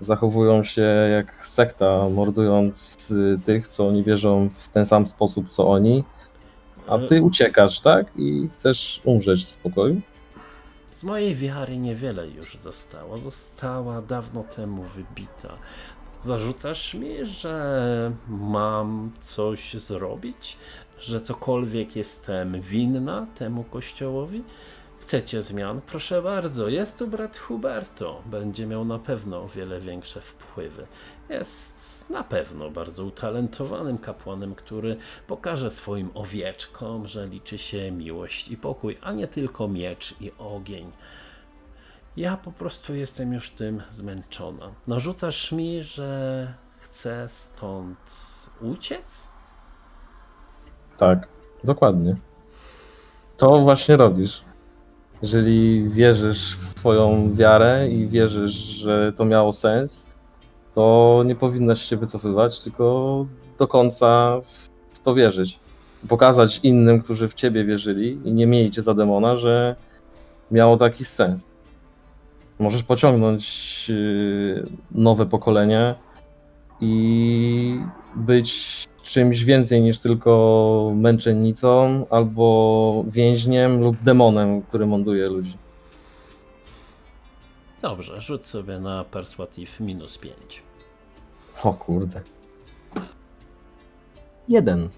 zachowują się jak sekta, mordując y, tych, co oni wierzą w ten sam sposób, co oni, a ty uciekasz, tak? I chcesz umrzeć w spokoju? Z mojej wiary niewiele już zostało. Została dawno temu wybita. Zarzucasz mi, że mam coś zrobić? Że cokolwiek jestem winna temu kościołowi? Chcecie zmian? Proszę bardzo, jest tu brat Huberto. Będzie miał na pewno o wiele większe wpływy. Jest na pewno bardzo utalentowanym kapłanem, który pokaże swoim owieczkom, że liczy się miłość i pokój, a nie tylko miecz i ogień. Ja po prostu jestem już tym zmęczona. Narzucasz mi, że chcę stąd uciec? Tak, dokładnie. To właśnie robisz. Jeżeli wierzysz w swoją wiarę i wierzysz, że to miało sens, to nie powinnaś się wycofywać, tylko do końca w to wierzyć. Pokazać innym, którzy w ciebie wierzyli i nie mieli cię za demona, że miało to jakiś sens. Możesz pociągnąć yy, nowe pokolenie i być czymś więcej niż tylko męczennicą albo więźniem lub demonem, który mąduje ludzi. Dobrze, rzuć sobie na perswative minus 5. O kurde. Jeden.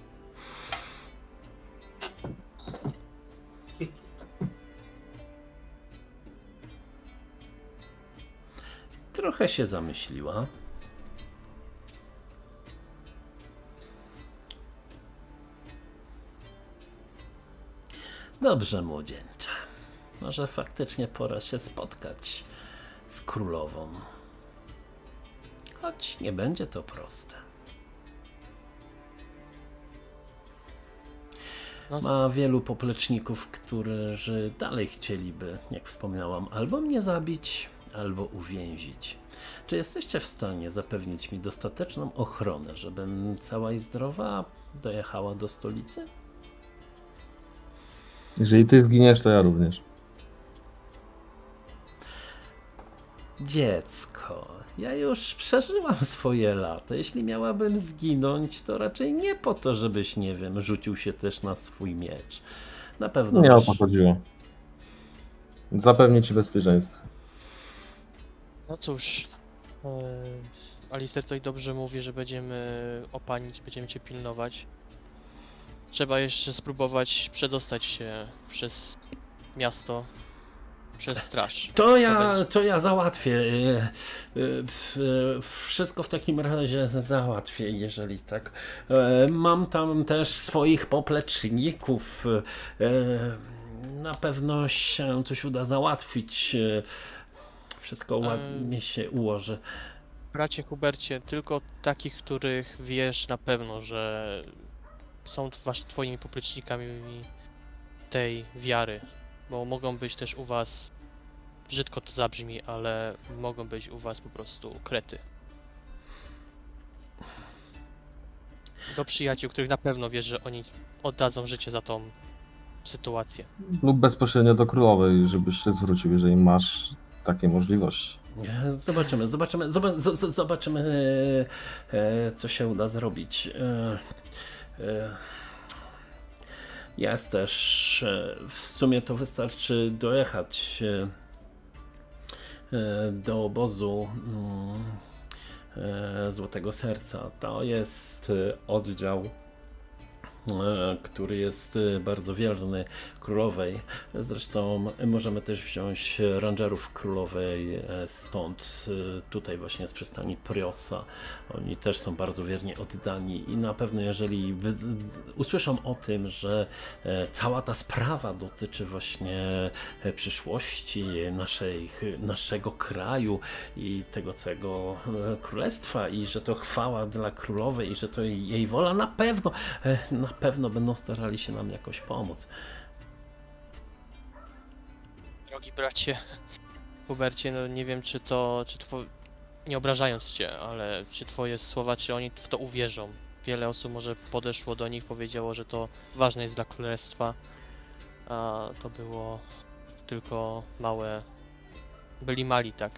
Trochę się zamyśliła. Dobrze, młodzieńcze. Może faktycznie pora się spotkać z królową. Choć nie będzie to proste. No, Ma wielu popleczników, którzy dalej chcieliby, jak wspomniałam, albo mnie zabić, albo uwięzić. Czy jesteście w stanie zapewnić mi dostateczną ochronę, żebym cała i zdrowa dojechała do stolicy? Jeżeli ty zginiesz, to ja również. Dziecko, ja już przeżyłam swoje lata. Jeśli miałabym zginąć, to raczej nie po to, żebyś, nie wiem, rzucił się też na swój miecz. Na pewno Nie o masz... to chodziło. Zapewnię ci bezpieczeństwo. no cóż. Yy, Alister tutaj dobrze mówi, że będziemy opanić, będziemy cię pilnować. Trzeba jeszcze spróbować przedostać się przez miasto, przez straż. To ja, to ja załatwię. y, y, Wszystko w takim razie załatwię, jeżeli tak. E, Mam tam też swoich popleczników. e, Na pewno się coś uda załatwić. e, Wszystko ładnie się ułoży. Bracie Hubercie, tylko takich, których wiesz na pewno, że są twoimi poplecznikami tej wiary. Bo mogą być też u was, brzydko to zabrzmi, ale mogą być u was po prostu krety. Do przyjaciół, których na pewno wiesz, że oni oddadzą życie za tą sytuację. Lub bezpośrednio do królowej, żebyś się zwrócił, jeżeli masz takie możliwości. E, Zobaczymy, zobaczymy, zobaczymy, e, e, co się uda zrobić. Jest też, e, w sumie to wystarczy dojechać e, e, do obozu mm, Złotego Serca. To jest oddział, który jest e, bardzo wierny królowej. Zresztą możemy też wziąć rangerów królowej e, stąd, e, tutaj właśnie z przystani Priosa. Oni też są bardzo wiernie oddani i na pewno jeżeli usłyszą o tym, że e, cała ta sprawa dotyczy właśnie e, przyszłości naszej, naszego kraju i tego całego e, królestwa i że to chwała dla królowej i że to jej wola, na pewno, e, na pewno będą starali się nam jakoś pomóc. Drogi bracie Hubercie, no nie wiem czy to, czy two... nie obrażając cię, ale czy twoje słowa, czy oni w to uwierzą? Wiele osób może podeszło do nich, powiedziało, że to ważne jest dla królestwa, a to było tylko małe... Byli mali, tak.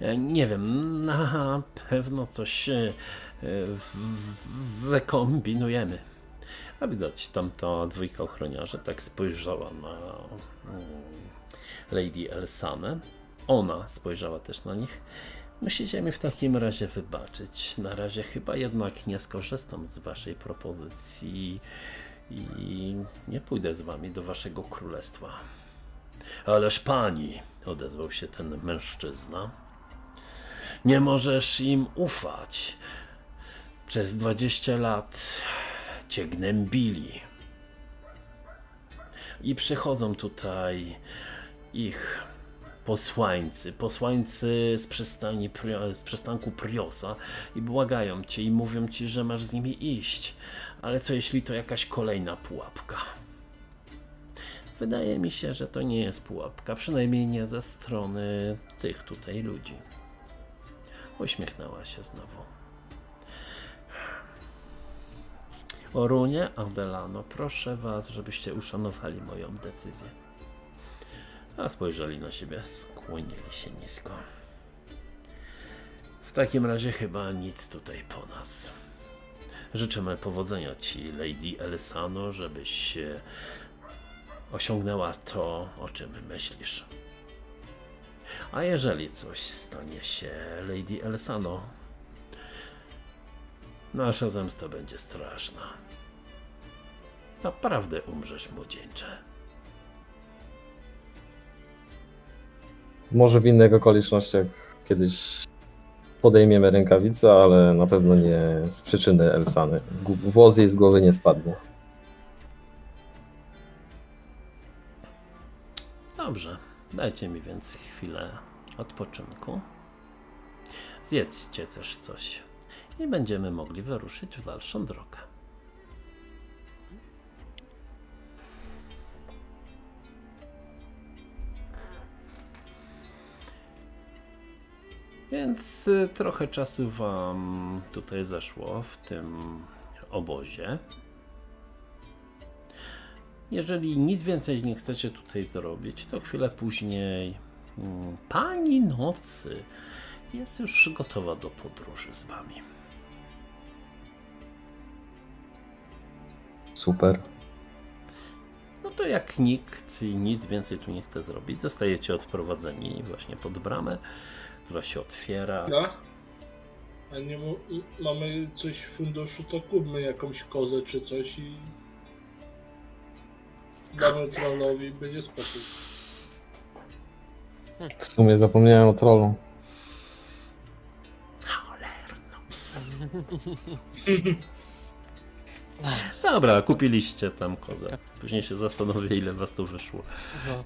E, Nie wiem, na pewno coś e, wykombinujemy. A widać tamta dwójka ochroniarzy tak spojrzała na mm, Lady Elsanę. Ona spojrzała też na nich. Musicie mi w takim razie wybaczyć. Na razie chyba jednak nie skorzystam z waszej propozycji i nie pójdę z wami do waszego królestwa. Ależ pani, odezwał się ten mężczyzna. Nie możesz im ufać. Przez 20 lat cię gnębili. I przychodzą tutaj ich posłańcy, posłańcy z przystani, z przystanku Priosa i błagają cię i mówią ci, że masz z nimi iść. Ale co jeśli to jakaś kolejna pułapka? Wydaje mi się, że to nie jest pułapka, przynajmniej nie ze strony tych tutaj ludzi. Uśmiechnęła się znowu. Orunie, Adelano, proszę was, żebyście uszanowali moją decyzję. A spojrzeli na siebie, skłonili się nisko. W takim razie chyba nic tutaj po nas. Życzymy powodzenia ci, Lady Elsano, żebyś osiągnęła to, o czym myślisz. A jeżeli coś stanie się Lady Elsano, nasza zemsta będzie straszna. Naprawdę umrzesz, młodzieńcze. Może w innych okolicznościach kiedyś podejmiemy rękawicę, ale na pewno nie z przyczyny Elsany. Włos jej z głowy nie spadnie. Dobrze, dajcie mi więc chwilę odpoczynku. Zjedzcie też coś i będziemy mogli wyruszyć w dalszą drogę. Więc y, trochę czasu Wam tutaj zeszło w tym obozie. Jeżeli nic więcej nie chcecie tutaj zrobić, to chwilę później mm, Pani Nocy jest już gotowa do podróży z Wami. Super. No to jak nikt i nic więcej tu nie chce zrobić, zostajecie odprowadzeni właśnie pod bramę, która się otwiera. No. A nie mamy coś w funduszu, to kupmy jakąś kozę czy coś i damy trollowi i będzie spokój. W sumie zapomniałem o trollu. Cholerno. Dobra, kupiliście tam kozę. Później się zastanowię, ile was to wyszło. No.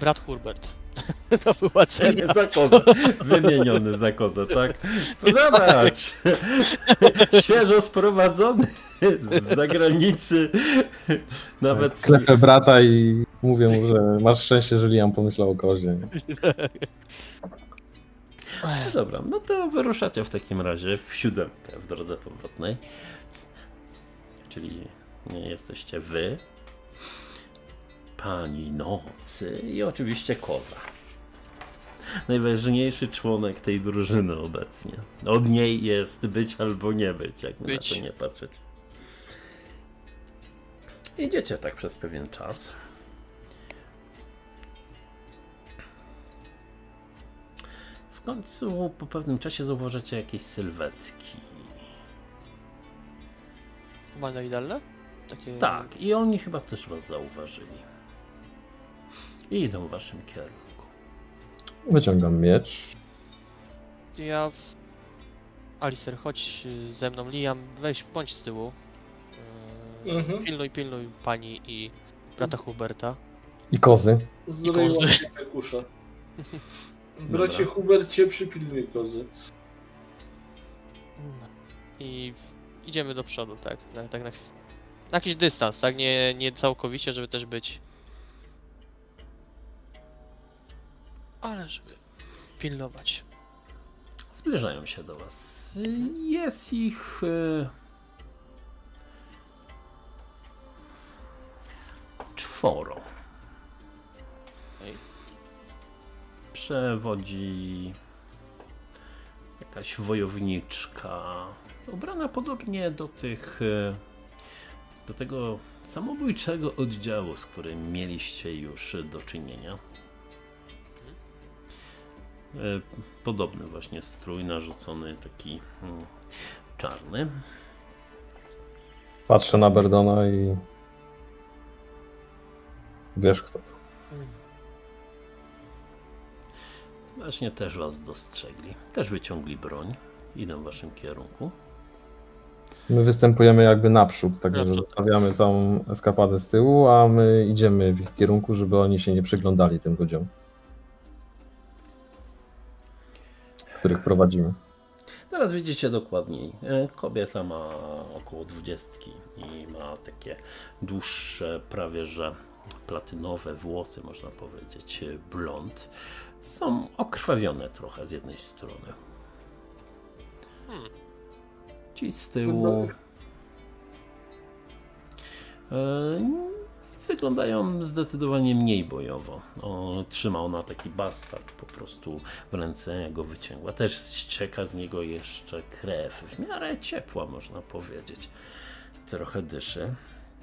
Brat Hubert. To była cena. za kozę. Wymieniony za kozę, tak? Zobacz! Świeżo sprowadzony z zagranicy. Nawet. Klepę brata i mówię mu, że masz szczęście, że Liam pomyślał o kozie. No dobra, no to wyruszacie w takim razie w siódemkę w drodze powrotnej. Czyli jesteście wy, pani nocy i oczywiście koza. Najważniejszy członek tej drużyny obecnie. Od niej jest być albo nie być, jakby Być. na to nie patrzeć. Idziecie tak przez pewien czas. W końcu po pewnym czasie zauważycie jakieś sylwetki. Chyba idealne? Takie... Tak, i oni chyba też was zauważyli. I idą w waszym kierunku. Wyciągam miecz. Ja... Alister, chodź y, ze mną. Liam, weź, bądź z tyłu. Yy, Mhm. Pilnuj, pilnuj pani i brata Huberta. I kozy. Zryj kozy. łapie Bracie Hubercie, przypilnuj kozy. I idziemy do przodu, tak? Na, tak na, chw- na jakiś dystans, tak? Nie, nie całkowicie, żeby też być. Ale żeby pilnować. Zbliżają się do was. Jest ich. e, czworo. Przewodzi jakaś wojowniczka, ubrana podobnie do tych, e, do tego samobójczego oddziału, z którym mieliście już do czynienia. E, Podobny właśnie strój narzucony, taki mm, czarny. Patrzę na Berdona i... Wiesz kto to. Właśnie też was dostrzegli. Też wyciągli broń. Idą w waszym kierunku. My występujemy jakby naprzód, także Naprzód. zostawiamy całą eskapadę z tyłu, a my idziemy w ich kierunku, żeby oni się nie przyglądali tym ludziom, których prowadzimy. Teraz widzicie dokładniej. E, Kobieta ma około dwudziestki i ma takie dłuższe, prawie że platynowe włosy, można powiedzieć, e, blond. Są okrwawione trochę z jednej strony. Hmm. Ci z tyłu. E, wyglądają zdecydowanie mniej bojowo. O, trzyma ona taki bastard po prostu w ręce, go wyciągła. Też ścieka z niego jeszcze krew, w miarę ciepła można powiedzieć. Trochę dyszy.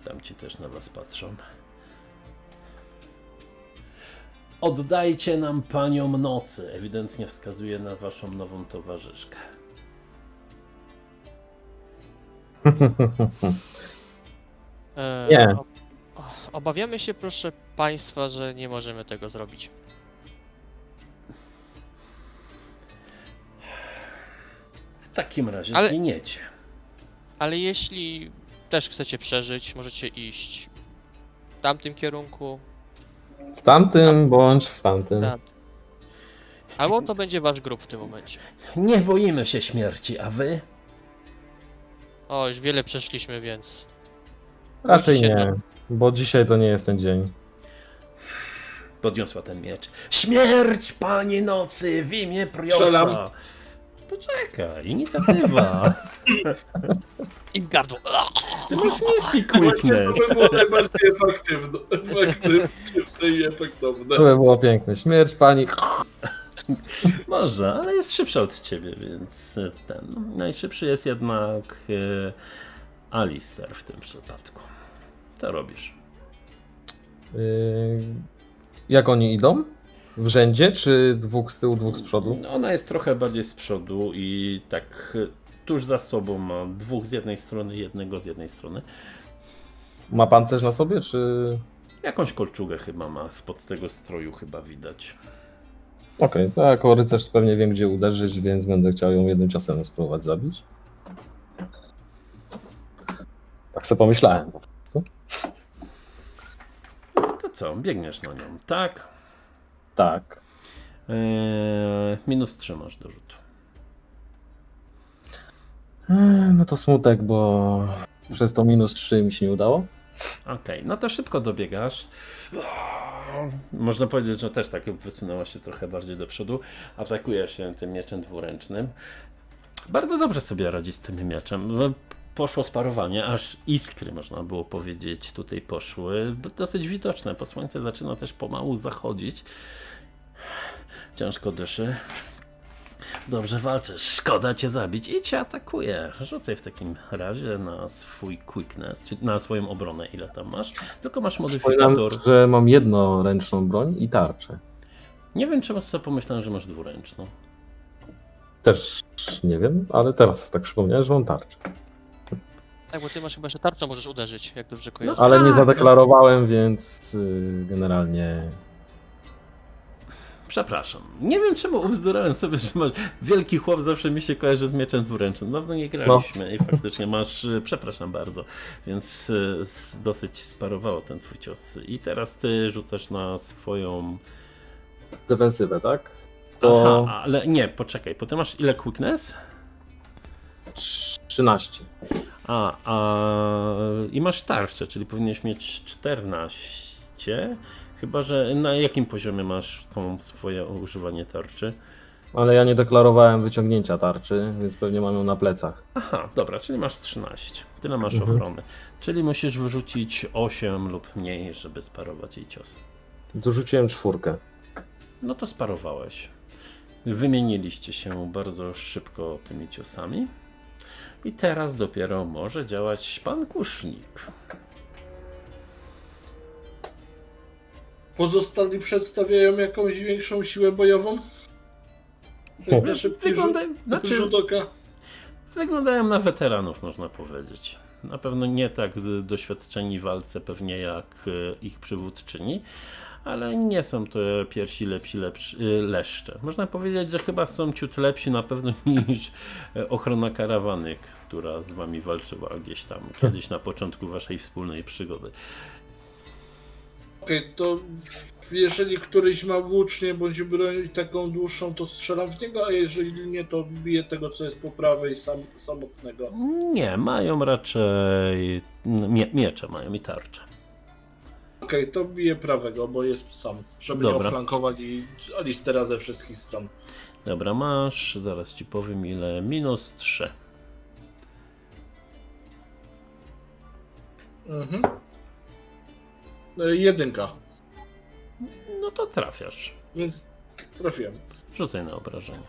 Tam ci też na was patrzą. Oddajcie nam panią nocy. Ewidentnie wskazuje na waszą nową towarzyszkę. E, Nie. ob- Obawiamy się, proszę państwa, że nie możemy tego zrobić. W takim razie Ale- zginiecie. Ale jeśli też chcecie przeżyć, możecie iść w tamtym kierunku. W tamtym bądź w tamtym. Tak. Albo to będzie wasz grup w tym momencie. Nie boimy się śmierci, a wy? O, już wiele przeszliśmy, więc. Raczej Dzisiaj nie, bo dzisiaj to nie jest ten dzień. Podniosła ten miecz. Śmierć, panie nocy, w imię Priosa. Strzelam. Poczekaj, inicjatywa. I gardło. Ty masz niski Właśnie quickness. to by było najbardziej efektywne, efektywne i efektowne. To by było piękne. Śmierć pani. Może, ale jest szybszy od ciebie, więc e, ten. Najszybszy jest jednak e, Alister w tym przypadku. Co robisz? Yy, jak oni idą? W rzędzie, czy dwóch z tyłu, dwóch z przodu? Ona jest trochę bardziej z przodu i tak e, tuż za sobą ma dwóch z jednej strony, jednego z jednej strony. Ma pancerz na sobie, czy... Jakąś kolczugę chyba ma, spod tego stroju chyba widać. Okej, to jako rycerz pewnie wiem, gdzie uderzyć, więc będę chciał ją jednym ciosem spróbować zabić. Tak sobie pomyślałem. po prostu. To co, biegniesz na nią, tak? Tak. Eee, minus 3 masz do rzutu. Eee, No to smutek, bo przez to minus 3 mi się nie udało. Okej, no to szybko dobiegasz. Można powiedzieć, że też tak wysunęła się trochę bardziej do przodu. Atakujesz się tym mieczem dwuręcznym. Bardzo dobrze sobie radzi z tym mieczem. No, Poszło sparowanie, aż iskry, można było powiedzieć, tutaj poszły. Dosyć widoczne, bo słońce zaczyna też pomału zachodzić. Ciężko dyszy. Dobrze walczysz, szkoda cię zabić i cię atakuje. Rzucaj w takim razie na swój quickness, czy na swoją obronę, ile tam masz. Tylko masz modyfikator. że mam jednoręczną broń i tarczę. Nie wiem, czemu sobie pomyślałem, że masz dwuręczną. Też nie wiem, ale teraz tak przypomniałem, że mam tarczę. Tak, bo ty masz chyba jeszcze tarczą, możesz uderzyć, jak dobrze kojarzę. No Ale nie tak. zadeklarowałem, więc y, generalnie Przepraszam. Nie wiem, czemu ubzdurałem sobie, że masz wielki chłop, zawsze mi się kojarzy z mieczem dwuręcznym. Dawno nie graliśmy i faktycznie masz, y, przepraszam bardzo, więc y, dosyć sparowało ten twój cios. I teraz ty rzucasz na swoją... defensywę, tak? To Aha, ale nie, poczekaj, bo ty masz ile quickness? 13. A, a i masz tarczę, czyli powinieneś mieć 14. Chyba, że na jakim poziomie masz tą swoje używanie tarczy? Ale ja nie deklarowałem wyciągnięcia tarczy, więc pewnie mam ją na plecach. Aha, dobra, czyli masz 13. Tyle masz Mhm. ochrony. Czyli musisz wyrzucić 8 lub mniej, żeby sparować jej cios. Dorzuciłem czwórkę. No to sparowałeś. Wymieniliście się bardzo szybko tymi ciosami. I teraz dopiero może działać pan kusznik. Pozostali przedstawiają jakąś większą siłę bojową? Tak na szybki rzut, Wyglądają, znaczy, rzut oka. wyglądają na weteranów, można powiedzieć. Na pewno nie tak doświadczeni w walce pewnie jak y, ich przywódczyni, ale nie są to pierwsi lepsi, lepsi y, leszcze. Można powiedzieć, że chyba są ciut lepsi na pewno niż y, ochrona karawany, która z wami walczyła gdzieś tam kiedyś na początku waszej wspólnej przygody. Okej, to jeżeli któryś ma włócznie bądź broń taką dłuższą, to strzelam w niego, a jeżeli nie, to biję tego, co jest po prawej sam, samotnego. Nie, mają raczej mie miecze, mają i tarcze. Okej, to biję prawego, bo jest sam, żeby Dobra. nie oflankowali Alistera ze wszystkich stron. Dobra, masz, zaraz ci powiem ile, minus 3. Mhm. E, Jedynka, No to trafiasz. więc trafiłem. Rzucaj na obrażenie.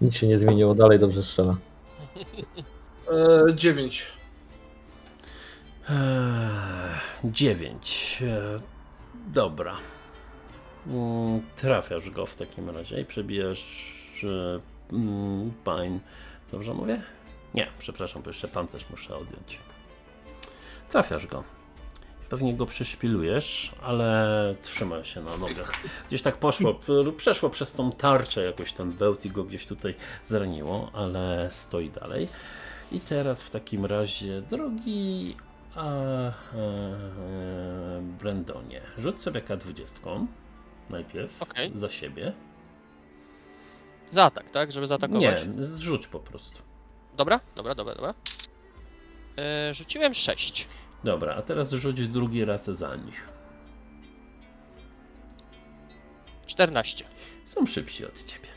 Nic się nie zmieniło, dalej dobrze strzela. E, dziewięć. Eee, Dziewięć. Eee, Dobra. Mm, Trafiasz go w takim razie i przebijasz e, mm, pań. Dobrze mówię? Nie, przepraszam, bo jeszcze pancerz muszę odjąć. Trafiasz go. Pewnie go przyszpilujesz, ale trzyma się na nogach. Gdzieś tak poszło, przeszło przez tą tarczę jakoś ten bełt i go gdzieś tutaj zraniło, ale stoi dalej. I teraz w takim razie, drogi a, e, e, Brendonie, rzuć sobie K20 najpierw Okej. za siebie. Za atak, tak? Żeby zaatakować? Nie, zrzuć po prostu. Dobra, dobra, dobra, dobra. E, rzuciłem 6. Dobra, a teraz rzuć drugi raz za nich. 14. Są szybsi od ciebie.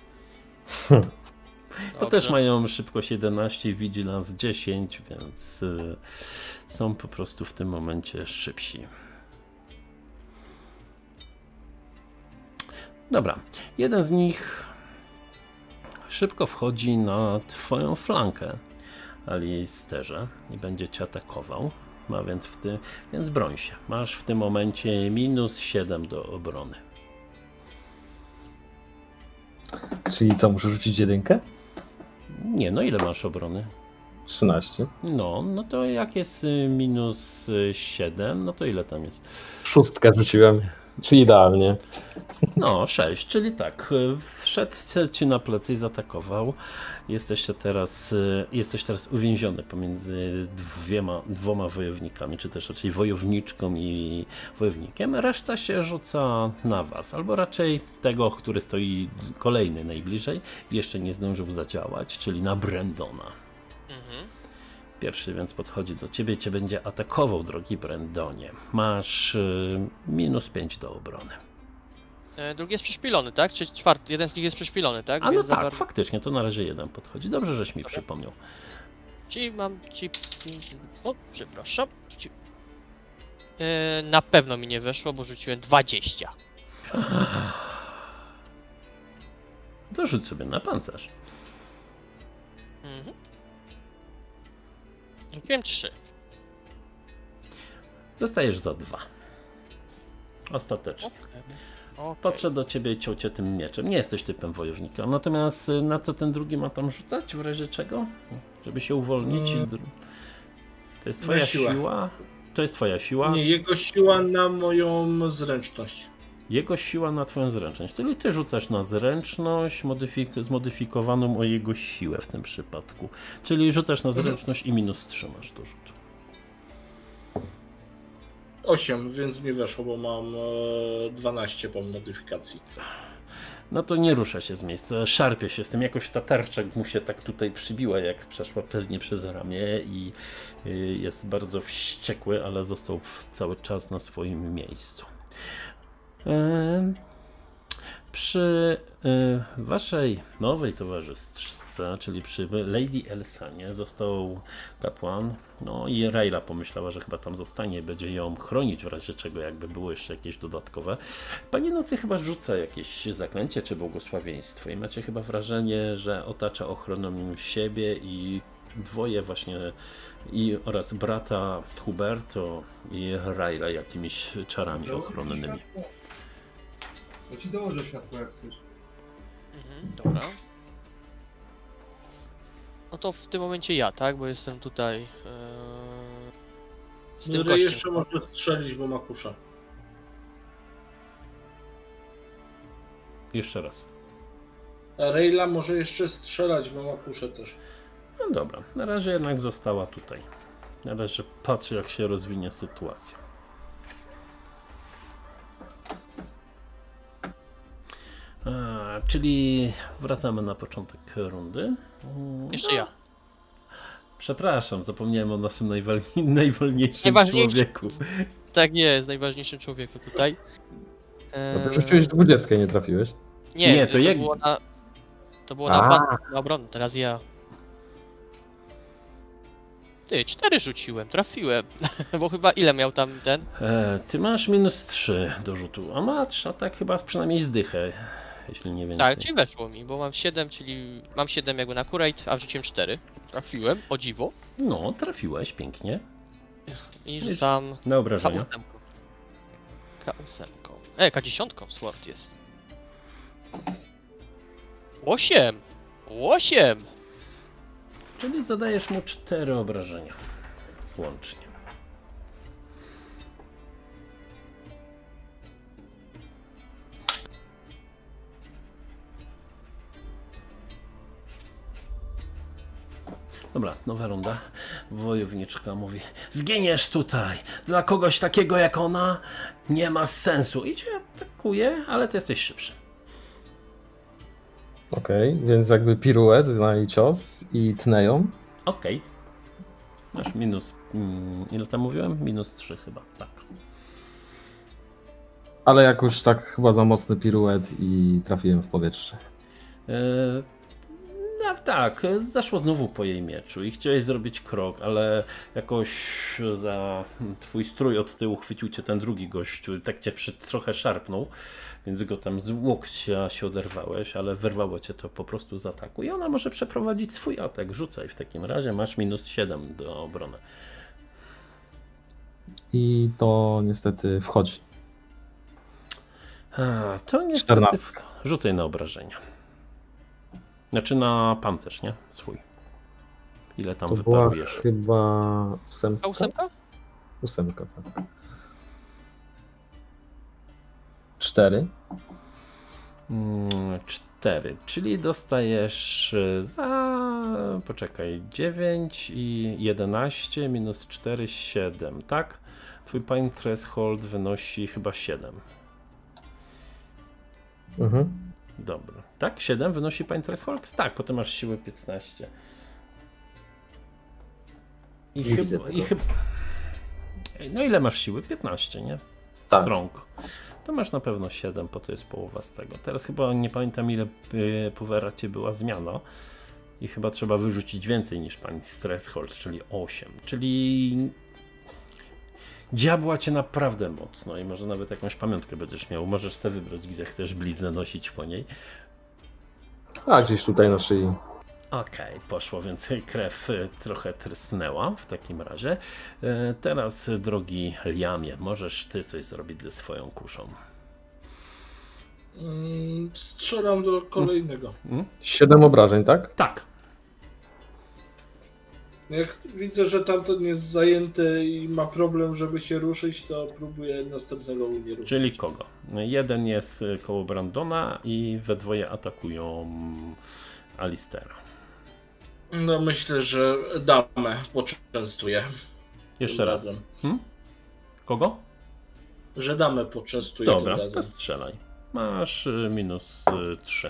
To Dobrze. też mają szybkość 11, vigilance 10, więc y, są po prostu w tym momencie szybsi. Dobra, jeden z nich szybko wchodzi na twoją flankę, Alisterze, i będzie cię atakował. Ma więc w tym, więc broń się. Masz w tym momencie minus 7 do obrony. Czyli co, muszę rzucić jedynkę? Nie, no ile masz obrony? 13. No, no to jak jest y, minus y, 7, no to ile tam jest? Szóstkę rzuciłem, czyli idealnie. No, 6, czyli tak, y, wszedł ci na plecy i zaatakował. Jesteście teraz, y, jesteś teraz uwięziony pomiędzy dwiema, dwoma wojownikami, czy też raczej wojowniczką i wojownikiem. Reszta się rzuca na was, albo raczej tego, który stoi kolejny najbliżej jeszcze nie zdążył zadziałać, czyli na Brendona. Pierwszy więc podchodzi do ciebie, cię będzie atakował, drogi Brendonie. Masz y, minus 5 do obrony. E, drugi jest przeszpilony, tak? Czy czwarty? Jeden z nich jest przeszpilony, tak? A no Więc tak, bardzo- faktycznie, to na razie jeden podchodzi. Dobrze, żeś mi przypomniał. Ci mam ci. O, przepraszam. Ci... E, na pewno mi nie weszło, bo rzuciłem 20. To rzuć sobie na pancerz. Mhm. Rzuciłem 3. Dostajesz za dwa. Ostatecznie. Patrzę do ciebie i ciął cię tym mieczem. Nie jesteś typem wojownika. Natomiast y, na co ten drugi ma tam rzucać? W razie czego? Żeby się uwolnić? i Mm. To jest twoja Na siłę. siła? To jest twoja siła? Nie, jego siła na moją zręczność. Jego siła na twoją zręczność. Czyli ty rzucasz na zręczność modyfik- zmodyfikowaną o jego siłę w tym przypadku. Czyli rzucasz na Mhm. zręczność i minus 3 masz do rzutu. 8, więc mi weszło, bo mam e, 12 po modyfikacji. No to nie rusza się z miejsca, szarpie się z tym. Jakoś ta tarcza mu się tak tutaj przybiła, jak przeszła pewnie przez ramię i y, jest bardzo wściekły, ale został cały czas na swoim miejscu. Przy y, waszej nowej towarzyszce, czyli przy Lady Elsanie, został kapłan. No i Rayla pomyślała, że chyba tam zostanie i będzie ją chronić w razie czego, jakby było jeszcze jakieś dodatkowe. Pani Nocy chyba rzuca jakieś zaklęcie czy błogosławieństwo i macie chyba wrażenie, że otacza ochroną siebie i dwoje właśnie i oraz brata Huberto i Rayla jakimiś czarami ochronnymi. To ci dołożę światło jak chcesz. Mhm, dobra. No to w tym momencie ja, tak? Bo jestem tutaj. Yy... Z tym Ry gościem. jeszcze może strzelić, bo ma kusza. Jeszcze raz. A Rayla może jeszcze strzelać, bo ma kuszę też. No dobra, na razie jednak została tutaj. Na razie patrzy jak się rozwinie sytuacja. A, czyli wracamy na początek rundy. Mm, Jeszcze no, ja. Przepraszam, zapomniałem o naszym najwol... najwolniejszym Najważniejszy. człowieku. Tak, nie jest najważniejszym człowieku tutaj. No ty Eee, rzuciłeś dwudziestkę, nie trafiłeś. Nie, Nie, to to, jak- było na. To było na, A. pan, na obronę, teraz ja. Ty, cztery rzuciłem, trafiłem. Bo chyba ile miał tam ten? E, ty masz minus 3 do rzutu, a masz atak chyba z przynajmniej zdychę, jeśli nie więcej. Tak, czyli weszło mi, bo mam 7, czyli mam 7 jakby na curate, a rzuciłem 4. Trafiłem, o dziwo. No, trafiłeś, pięknie. I rzucam Na obrażenia. K8. K8. E, K10 Sword jest. 8! 8! Czyli zadajesz mu 4 obrażenia. Łącznie. Dobra, nowa runda. Wojowniczka mówi: Zginiesz tutaj! Dla kogoś takiego jak ona nie ma sensu. Idzie, atakuje, ale ty jesteś szybszy. Okej, więc jakby piruet na jej cios i tneją. Okej. Masz minus. Mm, ile tam mówiłem? Minus 3 chyba. Tak. Ale jakoś tak chyba za mocny piruet i trafiłem w powietrze. E, no tak, zaszło znowu po jej mieczu i chciałeś zrobić krok, ale jakoś za twój strój od tyłu chwycił cię ten drugi gościu, tak cię przy, trochę szarpnął, więc go tam z łokcia się oderwałeś, ale wyrwało cię to po prostu z ataku i ona może przeprowadzić swój atak. Rzucaj w takim razie, masz minus 7 do obrony. I to niestety wchodzi. A, to niestety... 14. Rzucaj na obrażenia. Znaczy na pancerz, nie? Swój. Ile tam To była wyparujesz? chyba ósemka. K8? Ósemka, tak. Cztery. Mm, Cztery, czyli dostajesz y, za. Poczekaj, 9 i 11 minus 4, 7, tak? Twój pain threshold wynosi chyba 7. Mhm. Dobra. Tak? 7 wynosi pain threshold? Tak, potem masz siłę 15. I chyba. I chyba... No ile masz siły? 15, nie? Tak. Strong. To masz na pewno 7, bo to jest połowa z tego. Teraz chyba nie pamiętam ile y, po weracie była zmiana. I chyba trzeba wyrzucić więcej niż pani threshold, czyli 8. Czyli diabła cię naprawdę mocno i może nawet jakąś pamiątkę będziesz miał. Możesz sobie wybrać, gdzie chcesz bliznę nosić po niej. A gdzieś tutaj na szyi. Okej, poszło, więc krew y, trochę trysnęła w takim razie. E, Teraz, y, drogi Liamie, możesz ty coś zrobić ze swoją kuszą. Mm, Strzelam do kolejnego. Mm? Siedem obrażeń, tak? Tak, Jak widzę, że tamten jest zajęty i ma problem, żeby się ruszyć, to próbuję następnego nie ruszyć. czyli kogo? Jeden jest y, koło Brandona i we dwoje atakują Alistera. No myślę, że damę poczęstuję. Jeszcze raz. Razem. Hmm? Kogo? Że damę poczęstuję Dobra, tym to razem. strzelaj. Masz y, minus 3.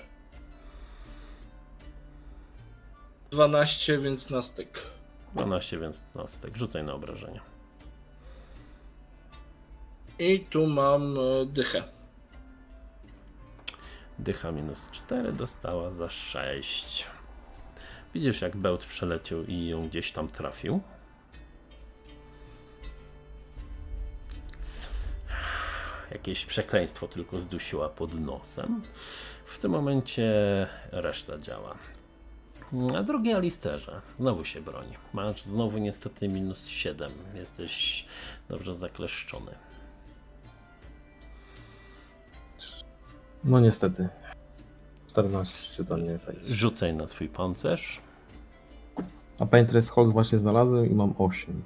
12, więc na styk. 12, więc na stek. Rzucaj na obrażenia. I tu mam e, dychę. Dycha minus 4 dostała za 6. Widzisz, jak bełt przeleciał i ją gdzieś tam trafił. Jakieś przekleństwo tylko zdusiła pod nosem. W tym momencie reszta działa. A drugi Alisterze, znowu się broni. Masz znowu niestety minus 7. Jesteś dobrze zakleszczony. No niestety. 14 to nie wejdzie. Rzucaj na swój pancerz. A Painter's Hold właśnie znalazłem i mam 8.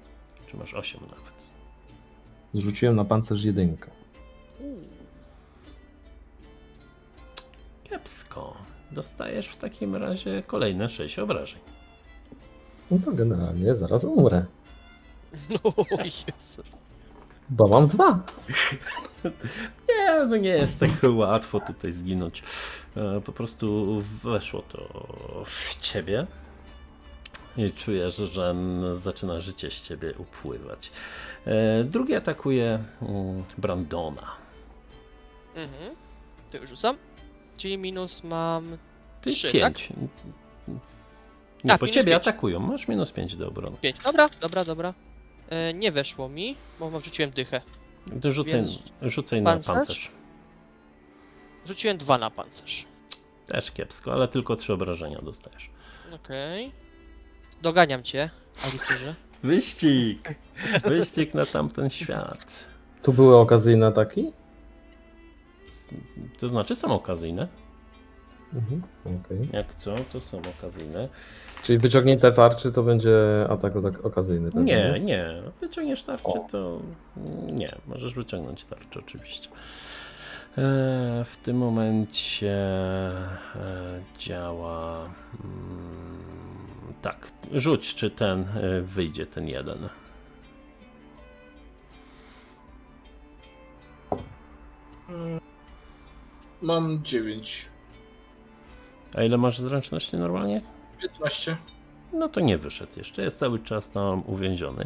Czy masz 8 nawet? Zrzuciłem na pancerz jedynkę. Kiepsko. Dostajesz w takim razie kolejne 6 obrażeń. No to generalnie zaraz umrę. O Jezu. Bo mam dwa. Nie, no nie jest tak łatwo tutaj zginąć. E, Po prostu weszło to w ciebie. I czujesz, że zaczyna życie z ciebie upływać. E, Drugi atakuje mm, Brandona. Mhm. To już rzucam. Czyli minus mam Ty 3, tak? 5. Nie, A, po ciebie pięć. atakują. Masz minus 5 do obrony. 5. Dobra, dobra, dobra. E, nie weszło mi, bo mam- rzuciłem dychę. To rzucaj, Więc rzucaj na pancerz? pancerz. Rzuciłem dwa na pancerz. Też kiepsko, ale tylko 3 obrażenia dostajesz. Okej. Doganiam cię, Alisterze. Wyścig! Wyścig na tamten świat. Tu były okazyjne ataki? To znaczy są okazyjne. Mhm. Okej. Jak co, to są okazyjne. Czyli wyciągnięte tarczy to będzie atak tak okazyjny. pewnie, Nie, nie. Wyciągniesz tarczę, to nie. Możesz wyciągnąć tarczę, oczywiście. E, W tym momencie e, działa. mm, Tak, rzuć, czy ten e, wyjdzie, ten jeden. Mam 9. A ile masz zręczności normalnie? 15. No to nie wyszedł jeszcze, jest cały czas tam uwięziony.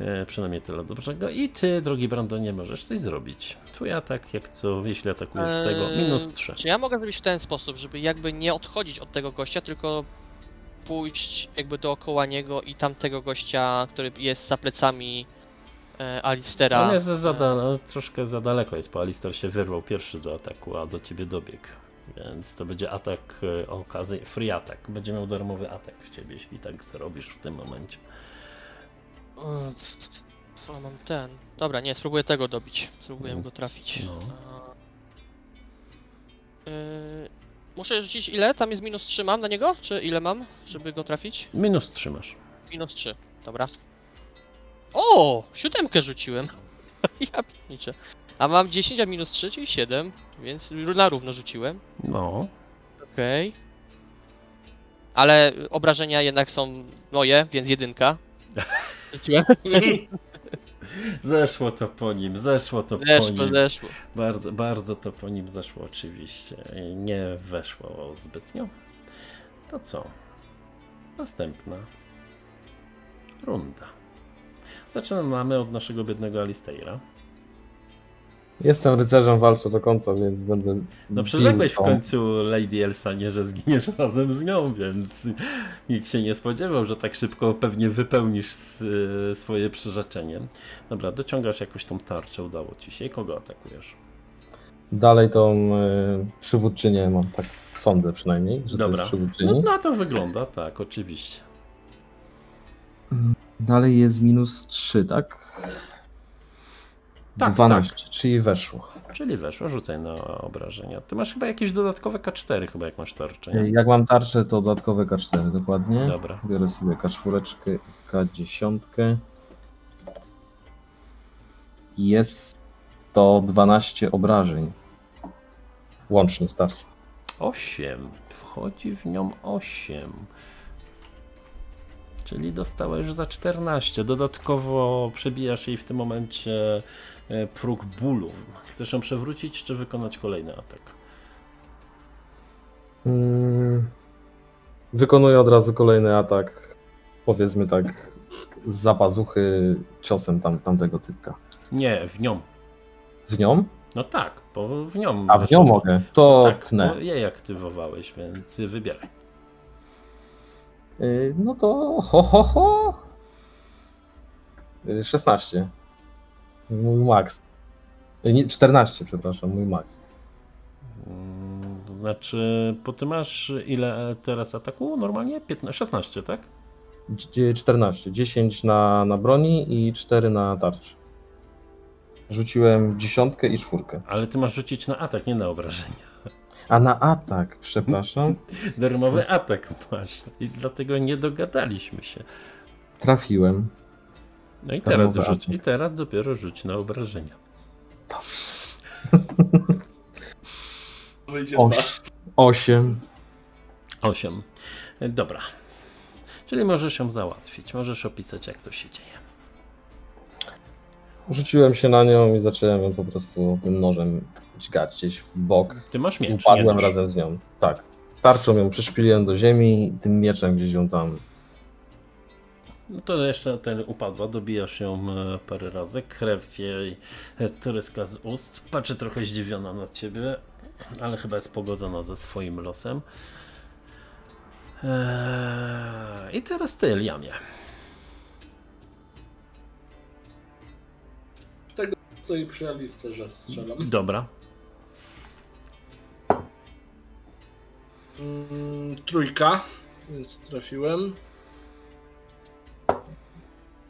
E, przynajmniej tyle dobrego. I ty, drogi Brandonie, możesz coś zrobić. Twój atak, jak co, jeśli atakujesz tego, Eee, minus 3. Czy ja mogę zrobić w ten sposób, żeby jakby nie odchodzić od tego gościa, tylko pójść jakby dookoła niego i tamtego gościa, który jest za plecami e, Alistera. On jest za dal- troszkę za daleko jest, bo Alistair się wyrwał pierwszy do ataku, a do ciebie dobiegł. Więc to będzie atak e, okazji, free attack. Będzie miał darmowy atak w ciebie, jeśli tak zrobisz w tym momencie. Co mam ten? Dobra, nie, spróbuję tego dobić. Spróbuję go trafić. No. E, muszę rzucić ile? Tam jest minus 3 mam na niego? Czy ile mam, żeby go trafić? Minus trzymasz. Minus 3, dobra. O! Siódemkę rzuciłem. ja pierniczę. A mam 10, a minus 3, czyli 7, więc na równo rzuciłem. No. Okej. Ale obrażenia jednak są moje, więc jedynka. Rzuciłem. Zeszło to po nim, zeszło to po Zeszło, nim. zeszło. Bardzo, bardzo to po nim zeszło oczywiście. Nie weszło zbytnio. To co? Następna runda. Zaczynamy od naszego biednego Alistaira. Jestem rycerzem, walczę do końca, więc będę. No bił przyrzekłeś w końcu Lady Elsanie, że zginiesz razem z nią, więc nikt się nie spodziewał, że tak szybko pewnie wypełnisz s- swoje przyrzeczenie. Dobra, dociągasz jakoś tą tarczę, udało ci się. Kogo atakujesz? Dalej tą y, przywódczynię mam, tak sądzę przynajmniej, że to Dobra. jest przywódczyni. No na to wygląda, tak, oczywiście. Dalej jest minus 3, tak? Tak, 12, czyli weszło. Czyli weszło, rzucaj na obrażenia. Ty masz chyba jakieś dodatkowe K4, chyba jak masz tarczę, nie? Jak mam tarczę, to dodatkowe K4, dokładnie. Dobra. Biorę sobie K4, K10. Jest to 12 obrażeń. Łącznie starczy. 8. Wchodzi w nią 8. Czyli dostałeś za 14. Dodatkowo przebijasz jej w tym momencie e, próg bólu. Chcesz ją przewrócić, czy wykonać kolejny atak? Mm, Wykonuję od razu kolejny atak. Powiedzmy tak, z zapazuchy ciosem tam, tamtego typka. Nie, w nią. W nią? No tak, bo w nią. A w nią mogę. To Tak, tnę. jej aktywowałeś, więc wybieraj. Y, No to ho, ho, ho. Y, 16. Mój max. Y, Nie, 14, przepraszam, mój max. Mm, Znaczy, bo ty masz ile teraz ataku? Normalnie? 15, 16, tak? Dzie- 14. 10 na, na broni i 4 na tarczy. Rzuciłem dziesiątkę i czwórkę. Ale ty masz rzucić na atak, nie na obrażenia. A na atak, przepraszam, Darmowy atak masz. I dlatego nie dogadaliśmy się. trafiłem. No i Darmowy teraz rzuć. atak. I teraz dopiero rzuć na obrażenia. Oś, 8. 8. Dobra. Czyli możesz ją załatwić. Możesz opisać, jak to się dzieje. Rzuciłem się na nią i zacząłem ją po prostu tym nożem dźgać gdzieś w bok. Ty masz miecz. Upadłem razem z nią. Tak. Tarczą ją przyszpiliłem do ziemi i tym mieczem gdzieś ją tam. No to jeszcze ten upadła, dobijasz ją e, parę razy, krew jej e, tryska z ust. Patrzy trochę zdziwiona na ciebie, ale chyba jest pogodzona ze swoim losem. Eee, I teraz ty, Liamie. Stoi przy Alisterze, strzelam. Dobra. Mm, trójka, więc trafiłem.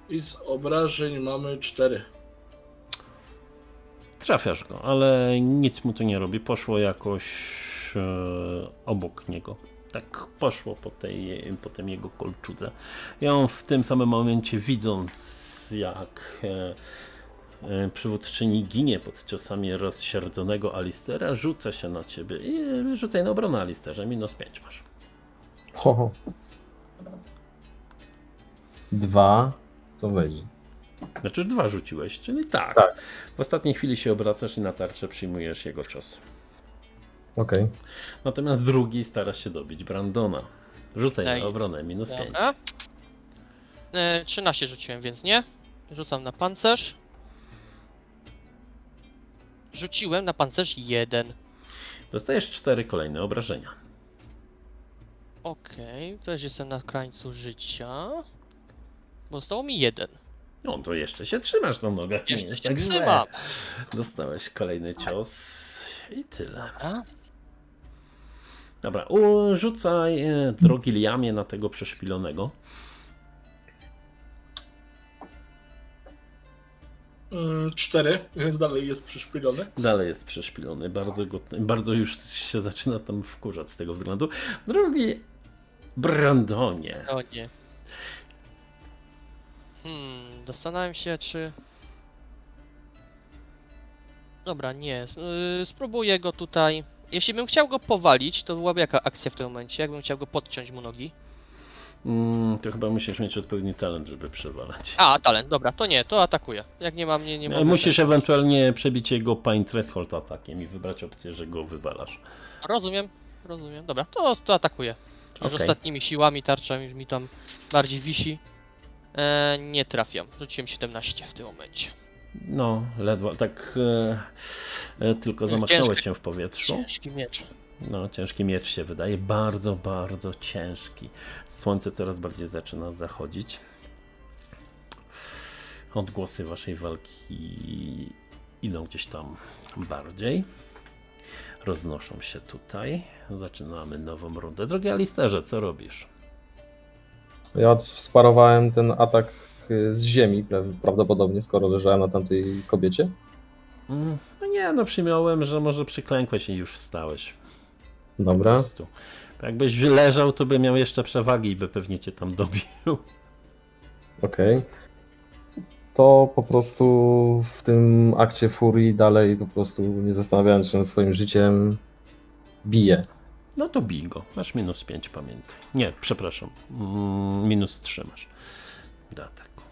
I z obrażeń mamy cztery. Trafiasz go, ale nic mu to nie robi. Poszło jakoś e, obok niego. Tak poszło po, tej, po tym jego kolczudze. I on w tym samym momencie, widząc jak e, przywódczyni ginie pod ciosami rozsierdzonego Alistera, rzuca się na ciebie i rzucaj na obronę Alisterze. Minus 5 masz. Ho, ho. Dwa, to wejdzie. Znaczy dwa rzuciłeś, czyli tak. Tak. W ostatniej chwili się obracasz i na tarczę przyjmujesz jego cios. Okej. Natomiast drugi starasz się dobić Brandona. Rzucaj Daj. na obronę, minus 5. Dobra. E, 13 rzuciłem, więc nie. Rzucam na pancerz. Rzuciłem na pancerz 1. Dostajesz cztery kolejne obrażenia. Okej, też jestem na krańcu życia. Bo zostało mi jeden. No to jeszcze się trzymasz na nogach. Nie Jeszcze jest się tak trzymam. Dostałeś kolejny cios i tyle. A? Dobra, rzucaj e, drogi Liamie na tego przeszpilonego. Cztery, więc dalej jest przyszpilony. Dalej jest przeszpilony, bardzo, go, bardzo już się zaczyna tam wkurzać z tego względu. Drogi Brandonie, O nie. Hmm, zastanawiam się, czy... Dobra, nie. Yy, spróbuję go tutaj... Jeśli bym chciał go powalić, to byłaby jaka akcja w tym momencie? Jakbym chciał go podciąć mu nogi? Mm, to chyba musisz mieć odpowiedni talent, żeby przewalać. A, talent, dobra, to nie, to atakuję. Jak nie mam, nie, nie mogę... Musisz tak. ewentualnie przebić jego Pine Threshold atakiem i wybrać opcję, że go wywalasz. Rozumiem, rozumiem. Dobra, to, to atakuję. Już Okej. ostatnimi siłami tarcza już mi tam bardziej wisi. E, nie trafiam. Rzuciłem 17 w tym momencie. No, ledwo, tak e, e, tylko zamachnąłeś Ciężki. się w powietrzu. Ciężki miecz. No, ciężki miecz się wydaje, bardzo, bardzo ciężki. Słońce coraz bardziej zaczyna zachodzić. Odgłosy waszej walki idą gdzieś tam bardziej. Roznoszą się tutaj. Zaczynamy nową rundę. Drogi Alisterze, co robisz? Ja sparowałem ten atak z ziemi, pra- prawdopodobnie, skoro leżałem na tamtej kobiecie. Mm, No nie, no przyjąłem, że może przyklękłeś i już wstałeś. Po Dobra. prostu. Jakbyś leżał, to by miał jeszcze przewagi i by pewnie cię tam dobił. Okej. To po prostu w tym akcie furii dalej po prostu nie zastanawiając się nad swoim życiem bije. No to bij go. Masz minus 5, pamiętaj. Nie, przepraszam. Mm, minus 3 masz. Ataku.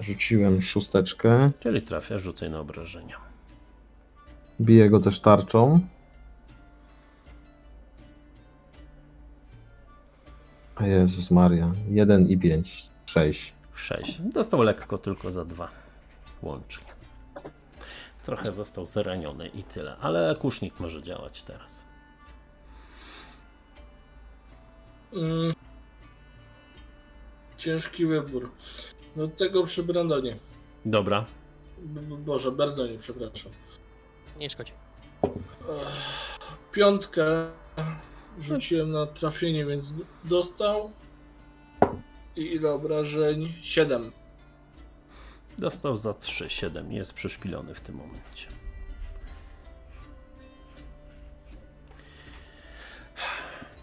Rzuciłem szósteczkę. Czyli trafiasz, rzucaj na obrażenia. Biję go też tarczą. Jezus Maria. 1 i 5. 6. 6. Dostał lekko tylko za 2. Łącznie. Trochę został zraniony i tyle. Ale kusznik może działać teraz. Mm. Ciężki wybór. No tego przy Brandonie. Dobra. B- Boże, Brandonie, przepraszam. Nie szkodzi. Ech, Piątkę rzuciłem na trafienie, więc dostał. I ile obrażeń? Siedem. Dostał za 3, 7. Jest przeszpilony w tym momencie.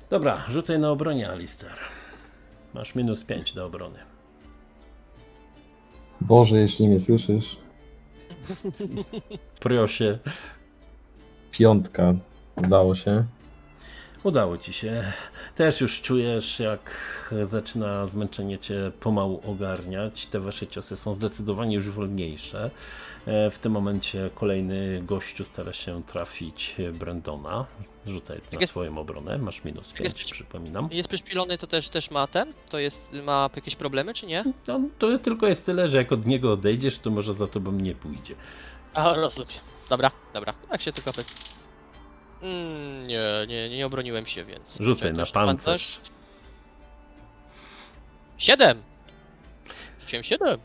Dobra, rzucaj na obronie, Alister. Masz minus 5 do obrony. Boże, jeśli mnie słyszysz. Proszę. Piątka. Udało się. Udało ci się. Też już czujesz, jak zaczyna zmęczenie cię pomału ogarniać. Te wasze ciosy są zdecydowanie już wolniejsze. E, W tym momencie kolejny gościu stara się trafić Brandona. Rzucaj na jest- swoją obronę. Masz minus 5, przypominam. Jest przyszpilony, to też, też ma ten? To jest, ma jakieś problemy, czy nie? No, to tylko jest tyle, że jak od niego odejdziesz, to może za tobą nie pójdzie. A, rozumiem. Dobra, dobra. Tak się tylko pyta. Mm, nie, nie, nie obroniłem się, więc... Rzucaj na pancerz. Siedem! Rzuciłem siedem.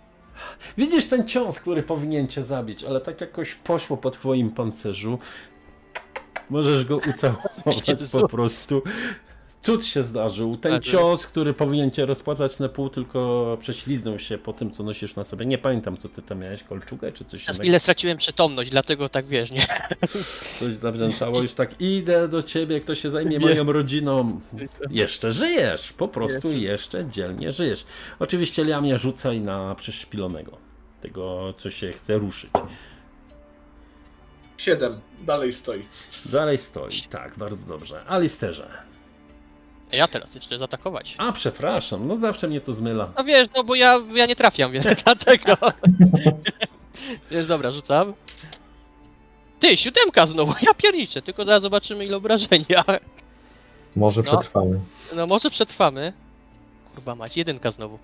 Widzisz ten cios, który powinien cię zabić, ale tak jakoś poszło po twoim pancerzu. Możesz go ucałować po prostu. Cud się zdarzył. Ten Tak, cios, który powinien cię rozpłacać na pół, tylko prześliznął się po tym, co nosisz na sobie. Nie pamiętam, co ty tam miałeś, kolczugę czy coś innego. ile straciłem przytomność, dlatego tak wiesz, nie? Coś zabrzęczało, już tak idę do ciebie, kto się zajmie Nie. moją rodziną. Jeszcze żyjesz, po prostu jeszcze dzielnie żyjesz. Oczywiście Liamie rzucaj na przyszpilonego. Tego, co się chce ruszyć. 7. Dalej stoi. Dalej stoi, tak, bardzo dobrze. Alisterze. Ja teraz jeszcze zaatakować. A, przepraszam, no zawsze mnie to zmyla. No wiesz, no bo ja, ja nie trafiam, więc dlatego. Jest dobra, rzucam. Ty, siódemka znowu, ja pierniczę, tylko zaraz zobaczymy ile obrażenia. Może No. przetrwamy. No może przetrwamy. Kurwa mać, jedynka znowu.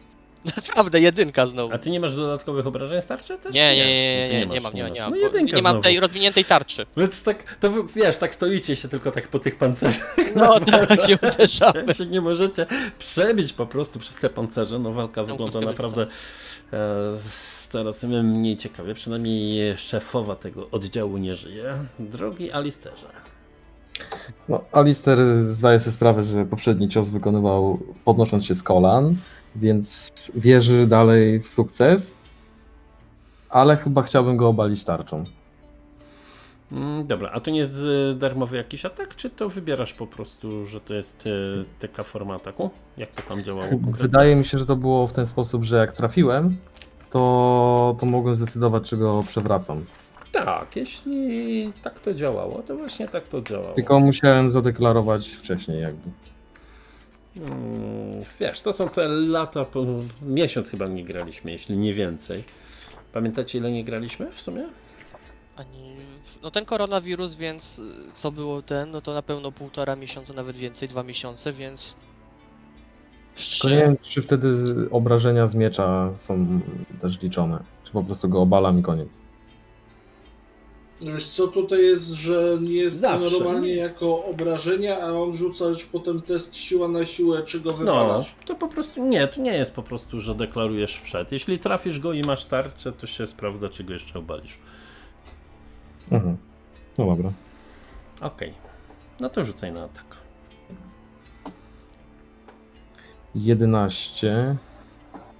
Naprawdę, jedynka znowu. A ty nie masz dodatkowych obrażeń starczy też? Nie, nie, nie, nie, Ty nie, masz, nie mam, nie, mam, masz. nie mam. No jedynka nie mam znowu. tej rozwiniętej tarczy. Więc tak, to wy- wiesz, tak stoicie się tylko tak po tych pancerzach. No tak się uderzamy. się nie możecie przebić po prostu przez te pancerze. No walka wygląda musimy- naprawdę e, coraz mniej ciekawie. Przynajmniej szefowa tego oddziału nie żyje. Drogi Alisterze. No, Alister zdaje sobie sprawę, że poprzedni cios wykonywał podnosząc się z kolan, więc wierzy dalej w sukces, ale chyba chciałbym go obalić tarczą. Mm, dobra, a to nie jest e, darmowy jakiś atak, czy to wybierasz po prostu, że to jest e, taka forma ataku? Jak to tam działało konkretnie? Wydaje mi się, że to było w ten sposób, że jak trafiłem, to, to mogłem zdecydować, czy go przewracam. Tak, jeśli tak to działało, to właśnie tak to działało. Tylko musiałem zadeklarować wcześniej jakby. Mm, wiesz, to są te lata, po miesiąc chyba nie graliśmy, jeśli nie więcej. Pamiętacie ile nie graliśmy w sumie? Ani... No ten koronawirus, więc y, co było ten, no to na pewno półtora miesiąca, nawet więcej, dwa miesiące, więc... Tylko nie wiem, czy wtedy obrażenia z miecza są też liczone. Czy po prostu go obalam i koniec. Wiesz co tutaj jest, że nie jest to Zawsze. normalnie jako obrażenia, a on rzuca już potem test siła na siłę, czy go No, wypalasz. to po prostu nie, to nie jest po prostu, że deklarujesz przed. Jeśli trafisz go i masz tarczę, to się sprawdza, czy go jeszcze obalisz. Mhm. No dobra. Okej, no to rzucaj na atak. 11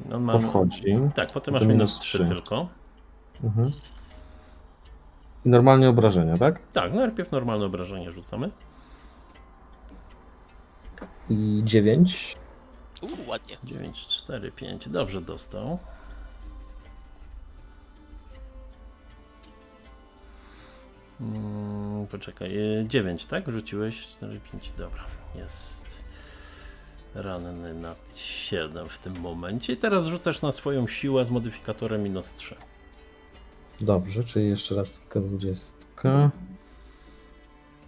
No, to mam... wchodzi. Tak, potem To masz minus minus 3 trzy. tylko. Mhm. I normalnie obrażenia, tak? Tak, najpierw normalne obrażenie rzucamy. I 9. Uuu, ładnie. 9, 4, 5. Dobrze dostał. Mm, poczekaj, 9, tak? Rzuciłeś 4, 5, dobra. Jest ranny na 7 w tym momencie. I teraz rzucasz na swoją siłę z modyfikatorem minus 3. Dobrze, czyli jeszcze raz K20.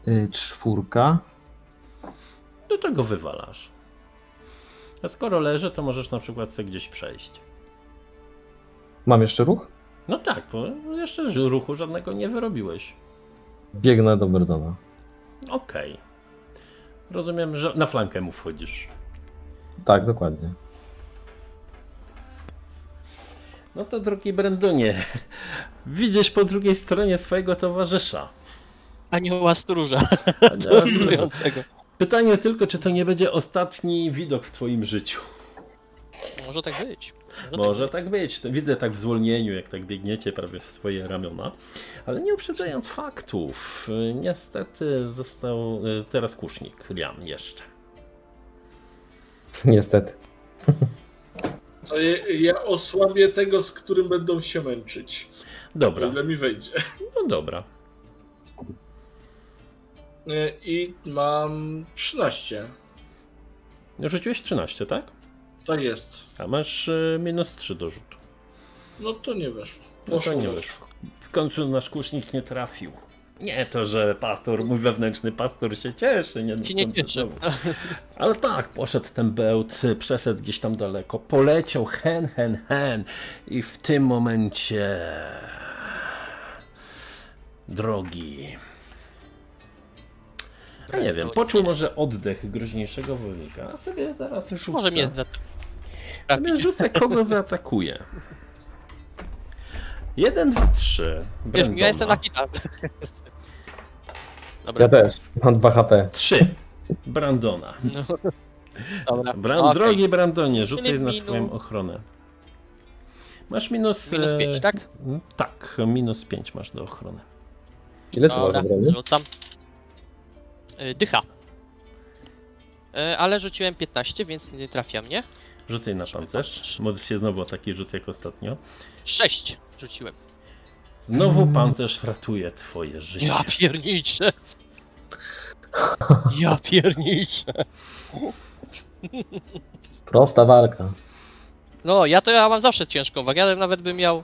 Y, czwórka. Do tego wywalasz. A skoro leży, to możesz na przykład sobie gdzieś przejść. Mam jeszcze ruch? No tak, bo jeszcze ruchu żadnego nie wyrobiłeś. Biegnę do Berdona. Okej. Rozumiem, że na flankę mu wchodzisz. Tak, dokładnie. No to drogi Brendonie, widzisz po drugiej stronie swojego towarzysza. Anioła stróża. Anioła stróża. Pytanie tylko, czy to nie będzie ostatni widok w twoim życiu. Może tak być. Może tak być. To Widzę tak w zwolnieniu, jak tak biegniecie prawie w swoje ramiona. Ale nie uprzedzając faktów, niestety został y, teraz kusznik, Liam jeszcze. Niestety. To ja, osłabię tego, z którym będą się męczyć. Dobra, ile mi wejdzie. no dobra. E, I mam 13. Rzuciłeś 13, tak? To jest. A masz y, minus 3 do rzutu. No to nie weszło. No to nie weszło. W końcu nasz kusznik nie trafił. Nie to, że pastor, mój wewnętrzny pastor się cieszy, nie, nie stąd cieszy. Ale tak, poszedł ten bełt, przeszedł gdzieś tam daleko, poleciał hen, hen, hen i w tym momencie drogi Ja nie wiem, poczuł może oddech groźniejszego wojownika, a sobie zaraz rzucę. Może mnie. Sobie rzucę, kogo zaatakuje. 1, 2, 3. Wiesz, ja jestem na hita. Dobra. Ja też. Mam 2 HP. 3. Brandona. No. Dobra. Bran, Okej. Drogi Brandonie, rzucaj na swoją ochronę. Masz minus. Minus e, 5, tak? m, Tak, minus 5 masz do ochrony. Ile ty masz Dobra, obrony? rzucam. Y, Dycha. Y, Ale rzuciłem 15, więc nie trafia mnie. Rzucaj na pancerz. Modl się znowu o taki rzut jak ostatnio. 6 rzuciłem. Znowu pancerz ratuje twoje życie. Ja pierniczę. Ja pierniczę. Prosta walka. No, ja to ja mam zawsze ciężką wagę. Ja nawet bym miał.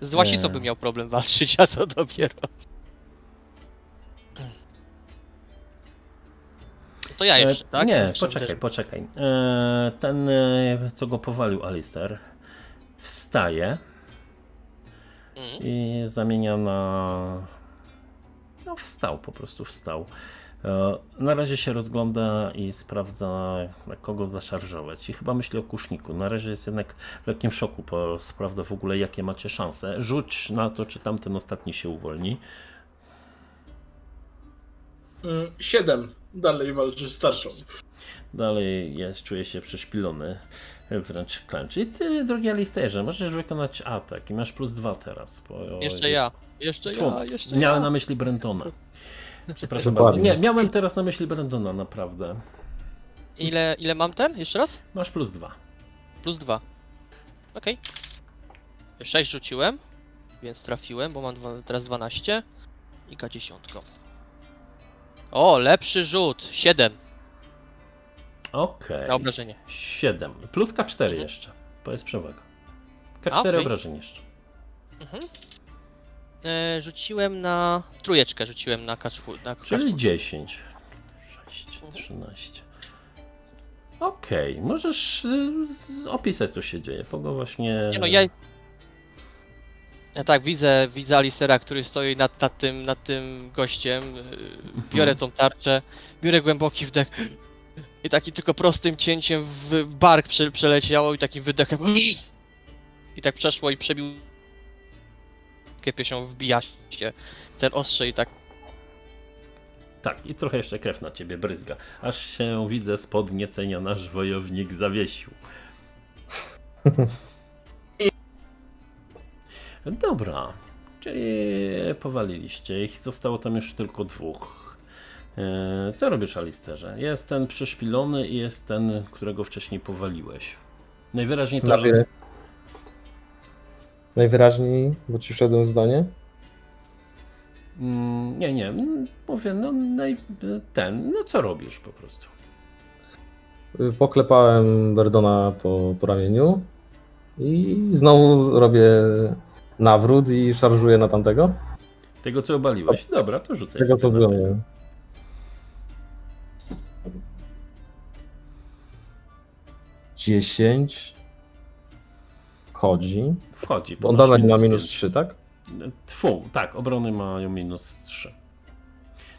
Z łasicą Nie. bym miał problem walczyć, a co dopiero. To ja jeszcze, E, tak? Nie, Jeszcze poczekaj, też- poczekaj. E, ten, e, co go powalił Alistair, wstaje Mm. i zamienia na. No, wstał, po prostu wstał. E, Na razie się rozgląda i sprawdza, na kogo zaszarżować. I chyba myśli o kuszniku. Na razie jest jednak w lekkim szoku, bo sprawdza w ogóle, jakie macie szanse. Rzuć na to, czy tamten ostatni się uwolni. 7. Dalej walczy z tarczą. Dalej jest, czuje się przeszpilony, wręcz klęczy. I ty, drogi Alistairze, możesz wykonać atak i masz plus dwa teraz. Bo Jeszcze jest... ja, jeszcze Tfu, ja, jeszcze Miałem ja. na myśli Brentona. Przepraszam bardzo. Nie, miałem teraz na myśli Brentona, naprawdę. Ile, ile mam ten? Jeszcze raz? Masz plus dwa. Plus 2. Okej. 6 rzuciłem, więc trafiłem, bo mam dwa, teraz 12 i K10. O, lepszy rzut! 7 Okej. na obrażenie. 7. Plus K4 Mhm. jeszcze. To jest przewaga. K4 A, okej. obrażeń jeszcze. Mhm. E, rzuciłem na trójeczkę, rzuciłem na K4. Na Czyli K4. 10. 6, Mhm. 13. Okej, możesz y, opisać, co się dzieje. Kogo właśnie. Nie no, ja... Ja tak, widzę, widzę Alicera, który stoi nad, nad, tym, nad tym gościem. yy, Biorę tą tarczę, biorę głęboki wdech i taki tylko prostym cięciem w bark prze, przeleciało i takim wydechem i tak przeszło i przebił się wbija się ten ostrze i tak Tak, i trochę jeszcze krew na ciebie bryzga. Aż się widzę z podniecenia nasz wojownik zawiesił. Dobra, czyli powaliliście ich. Zostało tam już tylko dwóch. E, co robisz, Alisterze? Jest ten przeszpilony i jest ten, którego wcześniej powaliłeś. Najwyraźniej to, Nawie... że... Najwyraźniej, bo ci wszedłem zdanie? Mm, nie, nie. Mm, mówię, no naj... ten, no co robisz po prostu? Poklepałem Berdona po, po ramieniu i znowu robię nawrót i szarżuję na tamtego. Tego, co obaliłeś. Dobra, to rzucaj. Tego, co obaliłem. 10 wchodzi. Wchodzi. Obrona ma minus 3, tak? Tfu, tak, obrony mają minus 3.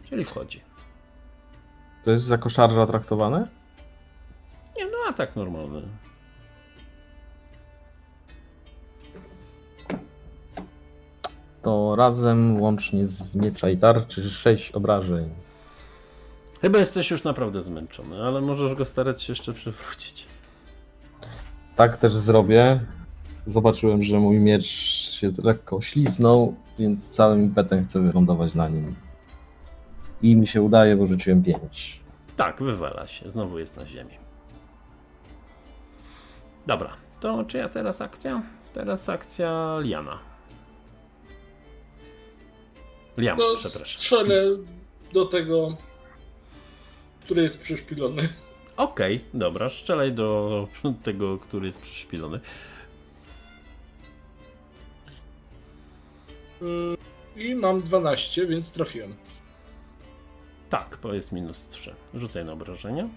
Czyli wchodzi. To jest jako szarża traktowane? Nie, no atak normalny. To razem łącznie z miecza i tarczy 6 obrażeń. Chyba jesteś już naprawdę zmęczony, ale możesz go starać się jeszcze przywrócić. Tak też zrobię. Zobaczyłem, że mój miecz się lekko ślisnął, więc całym impetem chcę wylądować na nim. I mi się udaje, bo rzuciłem 5. Tak, wywala się. Znowu jest na ziemi. Dobra, to czyja teraz akcja? Teraz akcja Liana. Liam, No, przepraszam. strzelę do tego, który jest przyszpilony. Okej, dobra, strzelaj do tego, który jest przyszpilony. Mm, I mam 12, więc trafiłem. Tak, bo jest minus 3. Rzucaj na obrażenia.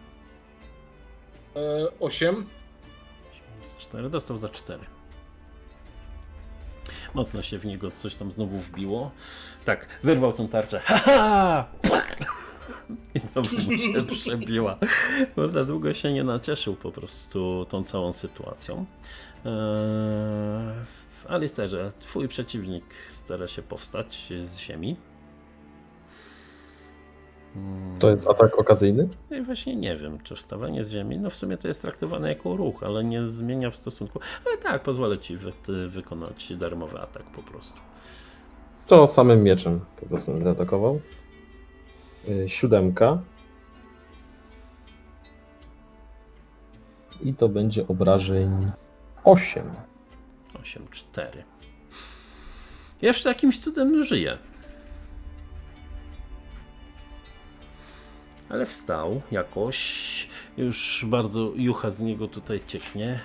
E, 8. Minus 4, dostał za 4. Mocno się w niego coś tam znowu wbiło. Tak, wyrwał tą tarczę. Haha! I znowu mu się przebiła. Za długo się nie nacieszył po prostu tą całą sytuacją. Eee, Alisterze, twój przeciwnik stara się powstać z ziemi. Mm, To jest atak okazyjny? No i właśnie nie wiem, czy wstawanie z ziemi, no w sumie to jest traktowane jako ruch, ale nie zmienia w stosunku. Ale tak, pozwolę ci wy, wykonać darmowy atak po prostu. To samym mieczem będę atakował. Y, Siódemka. I to będzie obrażeń 8. 8-4. Jeszcze jakimś cudem żyje. Ale wstał jakoś. Już bardzo jucha z niego tutaj cieknie.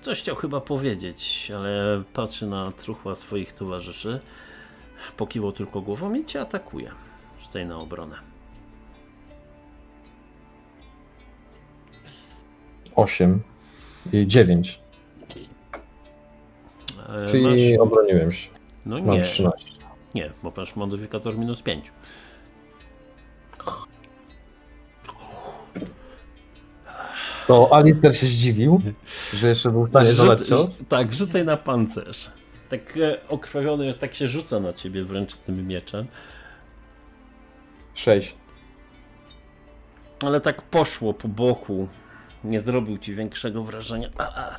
Coś chciał chyba powiedzieć, ale patrzy na truchła swoich towarzyszy. Pokiwał tylko głową i cię atakuje. Rzucaj na obronę. 8. I 9. E, Czyli masz- obroniłem się. No Mam nie, 13. nie, bo masz modyfikator minus 5. To Alistair się zdziwił, że jeszcze był w stanie zadać cios. Tak, rzucaj na pancerz. Tak e, okrwawiony, tak się rzuca na ciebie wręcz z tym mieczem. 6. Ale tak poszło po boku. Nie zrobił ci większego wrażenia. A, a.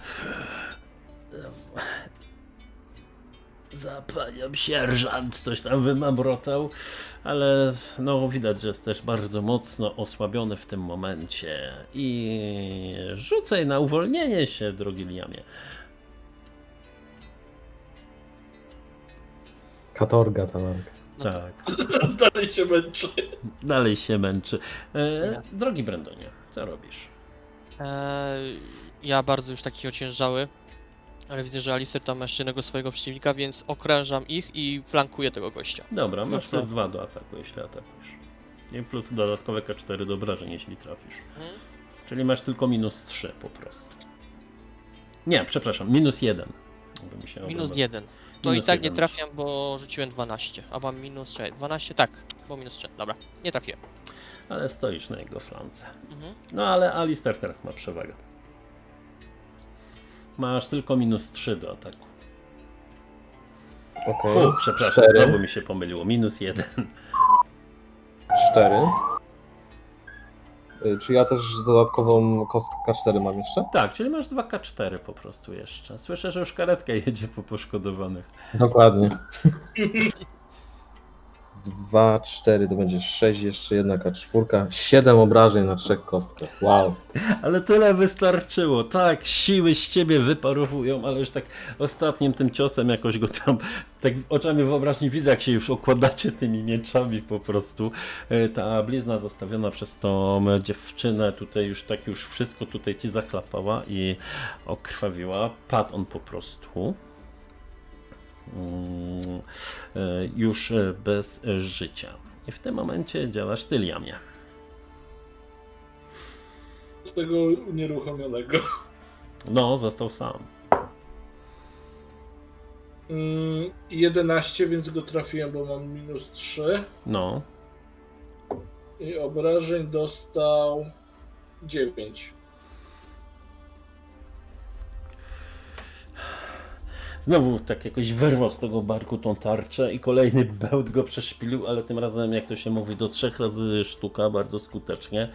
Za panią sierżant coś tam wymamrotał, ale no widać, że jest też bardzo mocno osłabiony w tym momencie. I rzucaj na uwolnienie się, drogi Liamie. Katorga ta walka. No Tak. Dalej się męczy. Dalej się męczy. E, drogi Brendonie, co robisz? Eee, ja bardzo już taki ociężały, ale widzę, że Alistair tam ma jeszcze jednego swojego przeciwnika, więc okrężam ich i flankuję tego gościa. Dobra, masz Dobrze. plus 2 do ataku, jeśli atakujesz. I plus dodatkowe K4 do obrażeń, jeśli trafisz. Mhm. Czyli masz tylko minus 3 po prostu. Nie, przepraszam, minus 1. Bo mi się Minus obręba- 1. To Minus i tak nie trafiam, bo rzuciłem 12, a mam minus 6. 12? Tak, bo minus 3. Dobra, nie trafiłem. Ale stoisz na jego flance. Mhm. No ale Alistair teraz ma przewagę. Masz tylko minus 3 do ataku. Okej. Fu, przepraszam, Cztery. znowu mi się pomyliło. Minus 1. 4. Y, Czy ja też dodatkową kostkę K4 mam jeszcze? Tak, czyli masz 2K4 po prostu jeszcze. Słyszę, że już karetka jedzie po poszkodowanych. Dokładnie. 2, 4 to będzie 6, jeszcze jedna K4. 7 obrażeń na trzech kostkach. Wow. Ale tyle wystarczyło. Tak, siły z ciebie wyparowują, ale już tak ostatnim tym ciosem jakoś go tam, tak oczami wyobraźni widzę, jak się już okładacie tymi mieczami po prostu. E, Ta blizna zostawiona przez tą dziewczynę tutaj już tak już wszystko tutaj ci zachlapała i okrwawiła. Padł on po prostu. Mm, e, Już bez życia. I w tym momencie działasz ty, Liamie. Tego unieruchomionego. No, został sam. Mm, 11, więc go trafiłem, bo mam minus 3. No, I obrażeń dostał 9. Znowu tak jakoś wyrwał z tego barku tą tarczę i kolejny bełt go przeszpilił, ale tym razem, jak to się mówi, do trzech razy sztuka, bardzo skutecznie.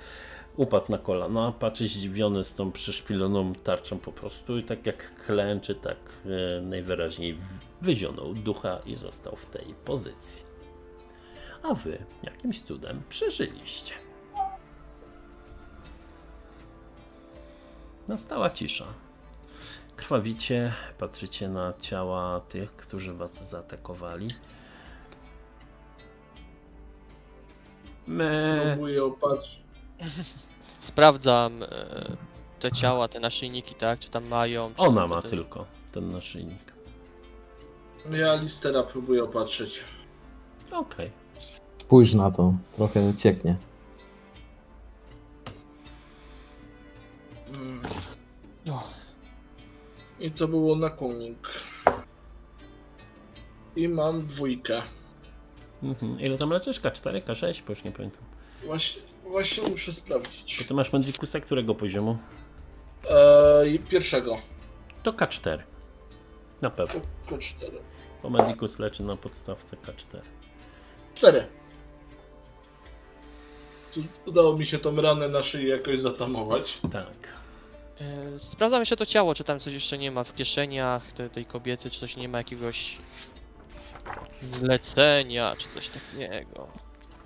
Upadł na kolana, patrzy zdziwiony z tą przeszpiloną tarczą po prostu i tak jak klęczy, tak e, najwyraźniej wyzionął ducha i został w tej pozycji. A wy jakimś cudem przeżyliście. Nastała cisza. Krwawicie, patrzycie na ciała tych, którzy was zaatakowali. Me. Próbuję opatrzyć. Sprawdzam e, te ciała, te naszyjniki, tak? Czy tam mają. czy Ona ma te- tylko ten naszyjnik. Ja Listera próbuję opatrzyć. Okej. Spójrz na to. Trochę mi cieknie. Mm. O, I to było na konik. I mam dwójkę. Mhm. Ile tam leczysz? K4, K6? Bo już nie pamiętam. Właśnie, właśnie muszę sprawdzić. Bo ty masz Medikusa którego poziomu? Eee, pierwszego. To K4. Na pewno. Tylko cztery. Bo Medicus leczy na podstawce K4. Cztery. Tu Udało mi się tą ranę na szyi jakoś zatamować. Tak. E, Sprawdzam jeszcze to ciało, czy tam coś jeszcze nie ma w kieszeniach te, tej kobiety, czy coś nie ma jakiegoś zlecenia, czy coś takiego.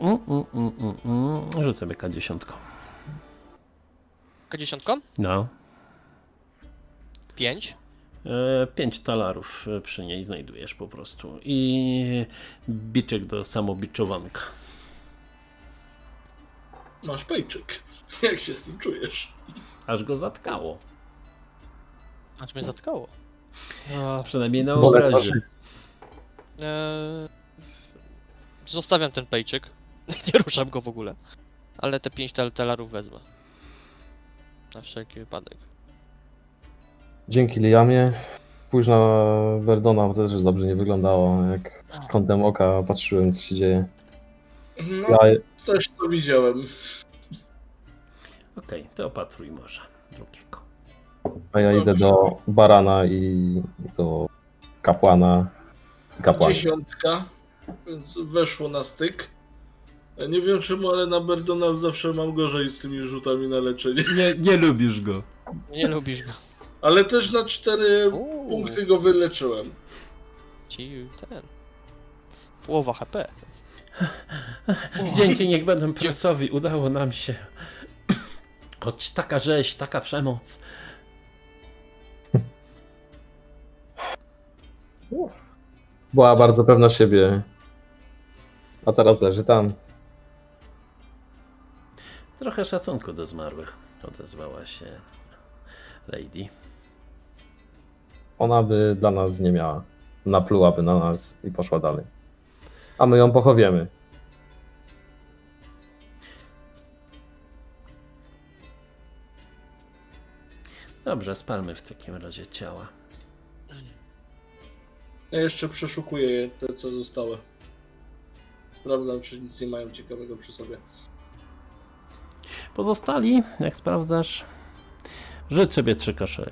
Mm, mm, mm, mm, mm. Rzucę sobie K10. K10? No. 5. E, Pięć talarów e, przy niej znajdujesz po prostu. I biczek do samobiczowanka. Masz pejczyk. Jak się z tym czujesz? Aż go zatkało. Aż mnie zatkało. A, Przynajmniej na obrazie. waszy. e, Zostawiam ten pejczyk. Nie ruszam go w ogóle. Ale te 5 tel telarów wezmę. Na wszelki wypadek. Dzięki Liamie. Spójrz na Verdona, bo to też dobrze nie wyglądało. Jak kątem oka patrzyłem, co się dzieje. No, Ja, też to widziałem. Okej, to opatruj może drugiego. a ja idę do Barana i do kapłana. Kapłana. Dziesiątka, więc weszło na styk. Ja Nie wiem czemu, ale na Berdona zawsze mam gorzej z tymi rzutami na leczenie. Nie, nie lubisz go. Nie lubisz go. Ale też na cztery Uuu, punkty go wyleczyłem. Ci ten. Połowa HP. Dzięki niech będą presowi, udało nam się. Choć taka rzeź, taka przemoc. Była bardzo pewna siebie. A teraz leży tam. Trochę szacunku do zmarłych, odezwała się Lady. Ona by dla nas nie miała. Naplułaby na nas i poszła dalej. A my ją pochowiemy. Dobrze, spalmy w takim razie ciała. Ja jeszcze przeszukuję te, co zostały. Sprawdzam, czy nic nie mają ciekawego przy sobie. Pozostali, jak sprawdzasz, rzuć sobie 3K6.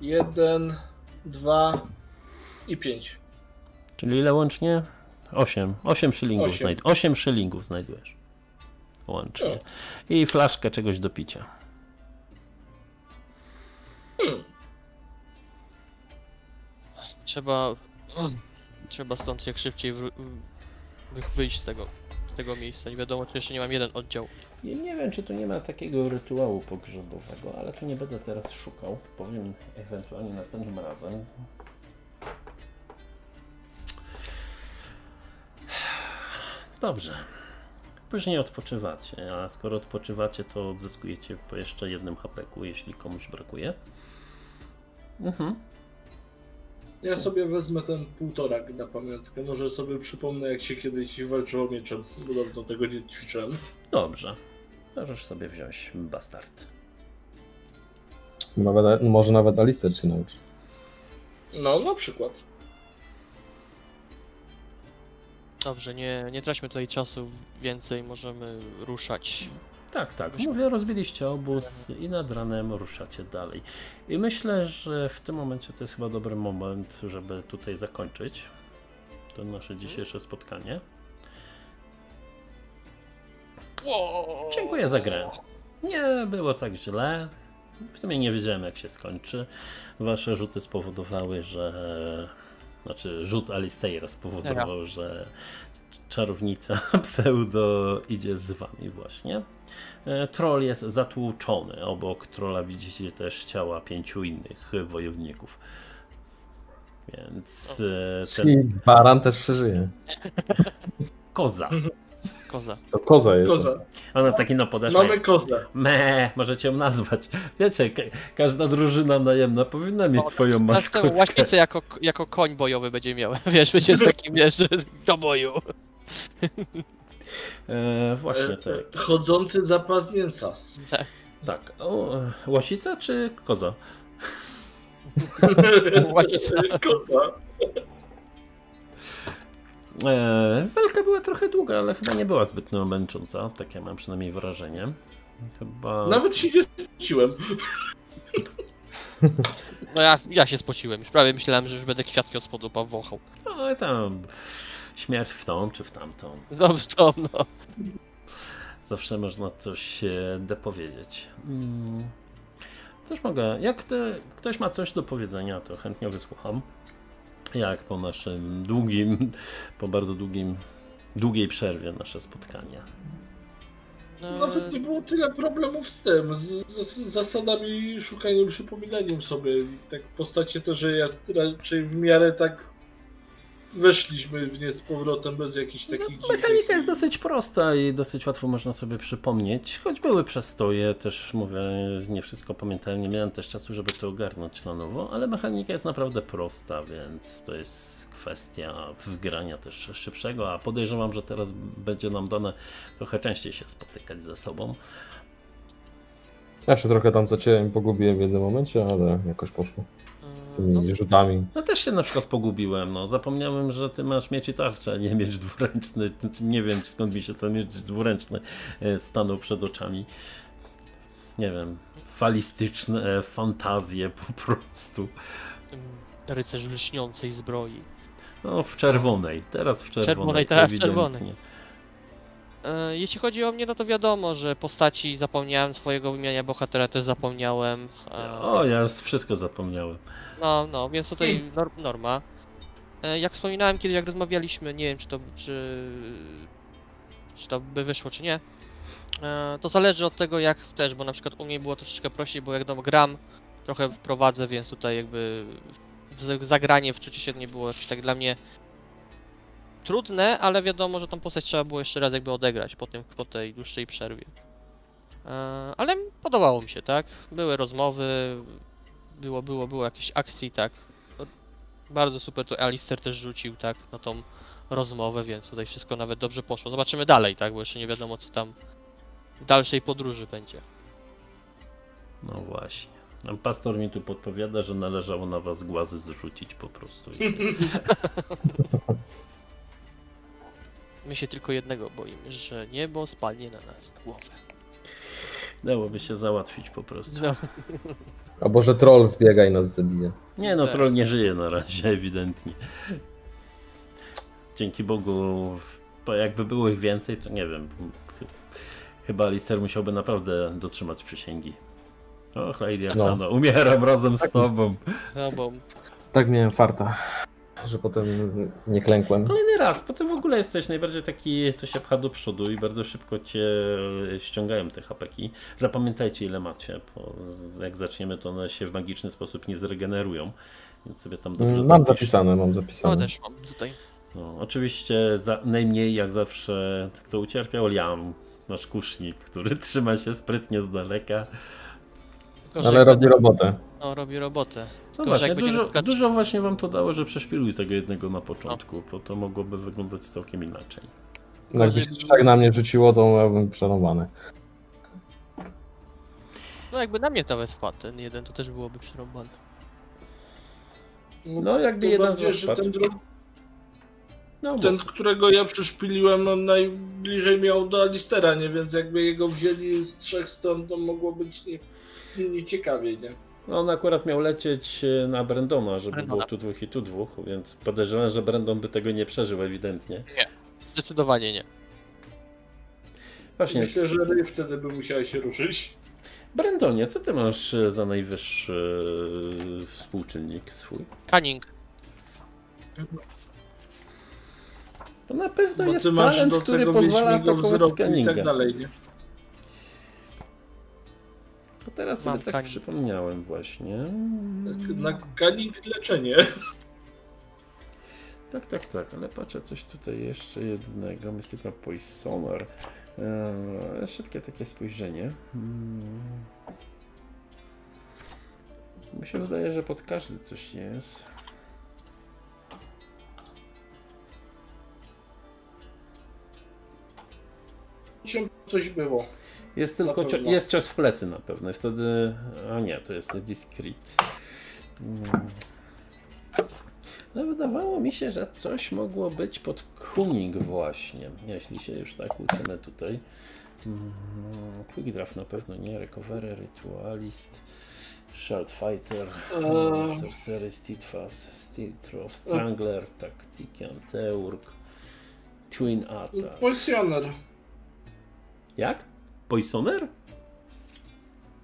Jeden, dwa i pięć. Czyli ile łącznie? 8. 8 szylingów, Osiem. znajd 8 szylingów znajdujesz. Łącznie. I flaszkę czegoś do picia. Trzeba. Trzeba stąd jak szybciej wyjść z tego, z tego miejsca. Nie wiadomo, czy jeszcze nie mam jeden oddział. I nie wiem, czy tu nie ma takiego rytuału pogrzebowego, ale tu nie będę teraz szukał. Powiem ewentualnie następnym razem. Dobrze. Później odpoczywacie, a skoro odpoczywacie, to odzyskujecie po jeszcze jednym hapeku, jeśli komuś brakuje. Mhm. Ja sobie wezmę ten półtorak na pamiątkę. Może sobie przypomnę, jak się kiedyś walczyło mieczem, bo dawno tego nie ćwiczyłem. Dobrze. Możesz sobie wziąć bastard. Nawet, może nawet Alister się nauczy. No, na przykład. Dobrze, nie, nie traćmy tutaj czasu więcej, możemy ruszać. Tak, tak. Mówię, rozbiliście obóz i nad ranem ruszacie dalej. I myślę, że w tym momencie to jest chyba dobry moment, żeby tutaj zakończyć to nasze dzisiejsze spotkanie. Dziękuję za grę. Nie było tak źle. W sumie nie wiedziałem, jak się skończy. Wasze rzuty spowodowały, że. Znaczy, rzut Alistaira spowodował, że czarownica pseudo idzie z wami właśnie. E, Troll jest zatłuczony. Obok trolla widzicie też ciała pięciu innych wojowników. Więc e, Czyli ten Baran też przeżyje. koza. Koza. To koza jest. Koza. Ona taki no podeszła. Mamy kozę. Me, możecie ją nazwać. Wiecie, ka każda drużyna najemna powinna mieć O, swoją Następną maskotkę. łaśnicę jako, jako koń bojowy będzie miał. Wiesz, będzie taki, wiesz, że do boju. E, właśnie E, tak. Chodzący zapas mięsa. Tak. O, e, łasica czy koza? Łazica. Kota. E, walka była trochę długa, ale chyba nie była zbytnio męcząca. Takie mam przynajmniej wrażenie. Chyba. Nawet się nie spociłem. No ja, ja się spociłem, już prawie myślałem, że już będę kwiatki od spodu powąchał. No i tam. Śmierć w tą czy w tamtą. Dobrze, to no. Zawsze można coś e, dopowiedzieć. Mm. Coś mogę. Jak te, ktoś ma coś do powiedzenia, to chętnie wysłucham. Jak po naszym długim, po bardzo długim, długiej przerwie nasze spotkanie. E, Nawet nie było tyle problemów z tym, z, z, z zasadami szukaniem, przypominaniem sobie. Tak postacie to, że ja raczej w miarę tak weszliśmy w nie z powrotem bez jakichś takich dziwnych... No, Mechanika jest dosyć prosta i dosyć łatwo można sobie przypomnieć, choć były przestoje, też mówię, nie wszystko pamiętałem, nie miałem też czasu, żeby to ogarnąć na nowo, ale mechanika jest naprawdę prosta, więc to jest kwestia wgrania też szybszego, a podejrzewam, że teraz będzie nam dane trochę częściej się spotykać ze sobą. Ja się trochę tam zacięłem pogubiłem w jednym momencie, ale jakoś poszło. Z tymi no, rzutami. No też się na przykład pogubiłem, no zapomniałem, że ty masz miecz i tarczę, a nie miecz dwuręczny, nie wiem skąd mi się ten miecz dwuręczny e, stanął przed oczami. Nie wiem, falistyczne e, fantazje po prostu. rycerz w lśniącej zbroi. No w czerwonej, teraz w czerwonej. Czerwonej, teraz w ewidentnie. czerwonej. E, jeśli chodzi o mnie, no to wiadomo, że postaci zapomniałem, swojego imienia bohatera też zapomniałem. E, O, ja wszystko zapomniałem. No, no, więc tutaj nor norma. E, Jak wspominałem kiedy jak rozmawialiśmy, nie wiem czy to, czy, czy to by wyszło czy nie. To zależy od tego jak też, bo na przykład u mnie było troszeczkę prościej, bo jak no, gram, trochę prowadzę, więc tutaj jakby zagranie w czucie się nie było jakieś tak dla mnie trudne, ale wiadomo, że tą postać trzeba było jeszcze raz jakby odegrać po, tym, po tej dłuższej przerwie. E, Ale podobało mi się, tak? Były rozmowy, było, było, było jakieś akcji, tak. Bardzo super to Alistair też rzucił, tak, na tą rozmowę, więc tutaj wszystko nawet dobrze poszło. Zobaczymy dalej, tak, bo jeszcze nie wiadomo co tam w dalszej podróży będzie. No właśnie. Pastor mi tu podpowiada, że należało na was głazy zrzucić po prostu. My się tylko jednego boimy, że niebo spadnie na nas głowę. dałoby się załatwić po prostu. No, Albo że troll wbiega i nas zabije. Nie no, Tak. troll nie żyje na razie, ewidentnie. Dzięki Bogu, bo jakby było ich więcej, to nie wiem. ch- Chyba Lister musiałby naprawdę dotrzymać przysięgi. Och, Lady Asana, umieram razem z tobą. no bo Tak miałem farta, że potem nie klękłem. Kolejny raz, potem w ogóle jesteś najbardziej taki, co się pcha do przodu i bardzo szybko cię ściągają te hapeki. Zapamiętajcie ile macie, bo jak zaczniemy to one się w magiczny sposób nie zregenerują, więc sobie tam dobrze Mm, Mam zapisz. zapisane, mam no zapisane. też mam tutaj. No, oczywiście za, najmniej jak zawsze kto ucierpiał? Liam, nasz kusznik, który trzyma się sprytnie z daleka. Tylko, że Ale jak robi robotę. No, robi robotę. No Tylko, że właśnie, jak będzie na dużo, przykład- dużo właśnie wam to dało, że przeszpiluj tego jednego na początku, bo to mogłoby wyglądać całkiem inaczej. No Jakby się trzech na mnie rzuciło, to miałbym przerąbane. No jakby na mnie nawet wpadł ten jeden, to też byłoby przerąbane. No, jakby Tym jeden z bardziej, was że spadł. ten, dru- No, ten, mów. którego ja przyszpiliłem, no najbliżej miał do Alistera, nie? Więc jakby jego wzięli z trzech stron, to mogło być nie, nieciekawie, nie? No, on akurat miał lecieć e, na Brendona, żeby Brendona. było tu dwóch i tu dwóch, więc podejrzewam, że Brendon by tego nie przeżył ewidentnie. Zdecydowanie nie. Właśnie, Myślę, że Ray wtedy by musiała się ruszyć. Brendonie, co ty masz e, za najwyższy e, współczynnik swój? Cunning. To na pewno Bo jest ty masz talent, do który tego pozwala atakować i skaninga. tak dalej, nie? To teraz Mam sobie tak przypomniałem właśnie. Tak, Na leczenie. Tak, tak, tak, ale patrzę coś tutaj jeszcze jednego. Mystical Poisoner. Eee, szybkie takie spojrzenie. Hmm. Mi się wydaje, że pod każdy coś jest. Czym coś było. Jest tylko cio- jest cios w plecy na pewno. I wtedy. A nie, to jest discreet. Mm. No wydawało mi się, że coś mogło być pod Kuning właśnie, jeśli się już tak uczymy tutaj. Mm, Quick Draft na pewno nie, Recovery, Ritualist, Shard Fighter, Eee. Sorcery, Steadfast, Steel Trough, Strangler, Tactician, Teurg, Twin Attack. Poisjoner. Jak? Poisoner?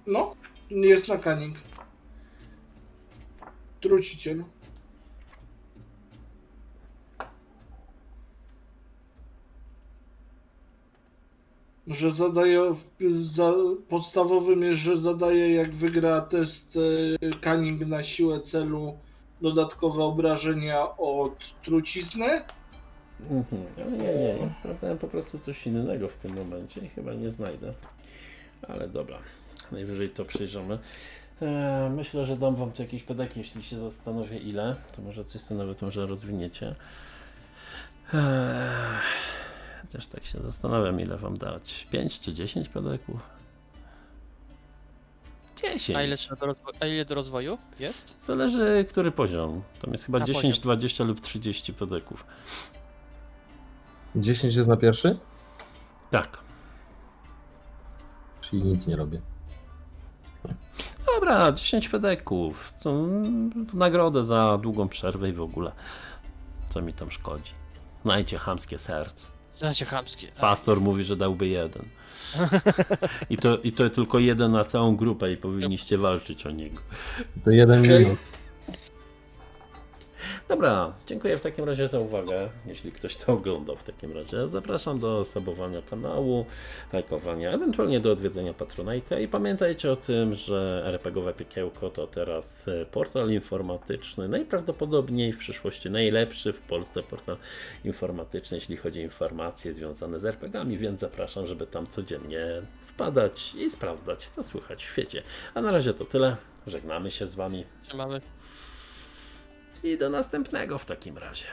No, nie jest na kaning. Truciciel. Że zadaje, za, podstawowym jest, że zadaje jak wygra test e, Cunning na siłę celu dodatkowe obrażenia od trucizny. Mhm. Nie, nie, ja sprawdzałem po prostu coś innego w tym momencie i chyba nie znajdę. Ale dobra, najwyżej to przejrzymy. Eee, myślę, że dam wam tu jakieś pedeki, jeśli się zastanowię ile, to może coś sobie nawet może rozwiniecie. Eee, chociaż tak się zastanawiam, ile wam dać. 5 czy 10 pedeków? 10. A ile, do rozwo- a ile do rozwoju jest? Zależy, który poziom. Tam jest chyba Na 10, poziom. 20 lub 30 pedeków. 10 jest na pierwszy? Tak. Czyli nic nie robię. Dobra, 10 fedeków. Co, mm, w nagrodę za długą przerwę i w ogóle. Co mi tam szkodzi? Najcie chamskie serce. Znacie chamskie. tak. Pastor mówi, że dałby jeden. I to, I to tylko jeden na całą grupę i powinniście walczyć o niego. To jeden minut. Dobra, dziękuję w takim razie za uwagę. Jeśli ktoś to oglądał w takim razie, zapraszam do subowania kanału, lajkowania, ewentualnie do odwiedzenia Patronite'a i pamiętajcie o tym, że RPGowe Piekiełko to teraz e, portal informatyczny, najprawdopodobniej w przyszłości najlepszy w Polsce portal informatyczny, jeśli chodzi o informacje związane z RPGami, więc zapraszam, żeby tam codziennie wpadać i sprawdzać, co słychać w świecie. A na razie to tyle. Żegnamy się z Wami Trzymamy. I do następnego w takim razie.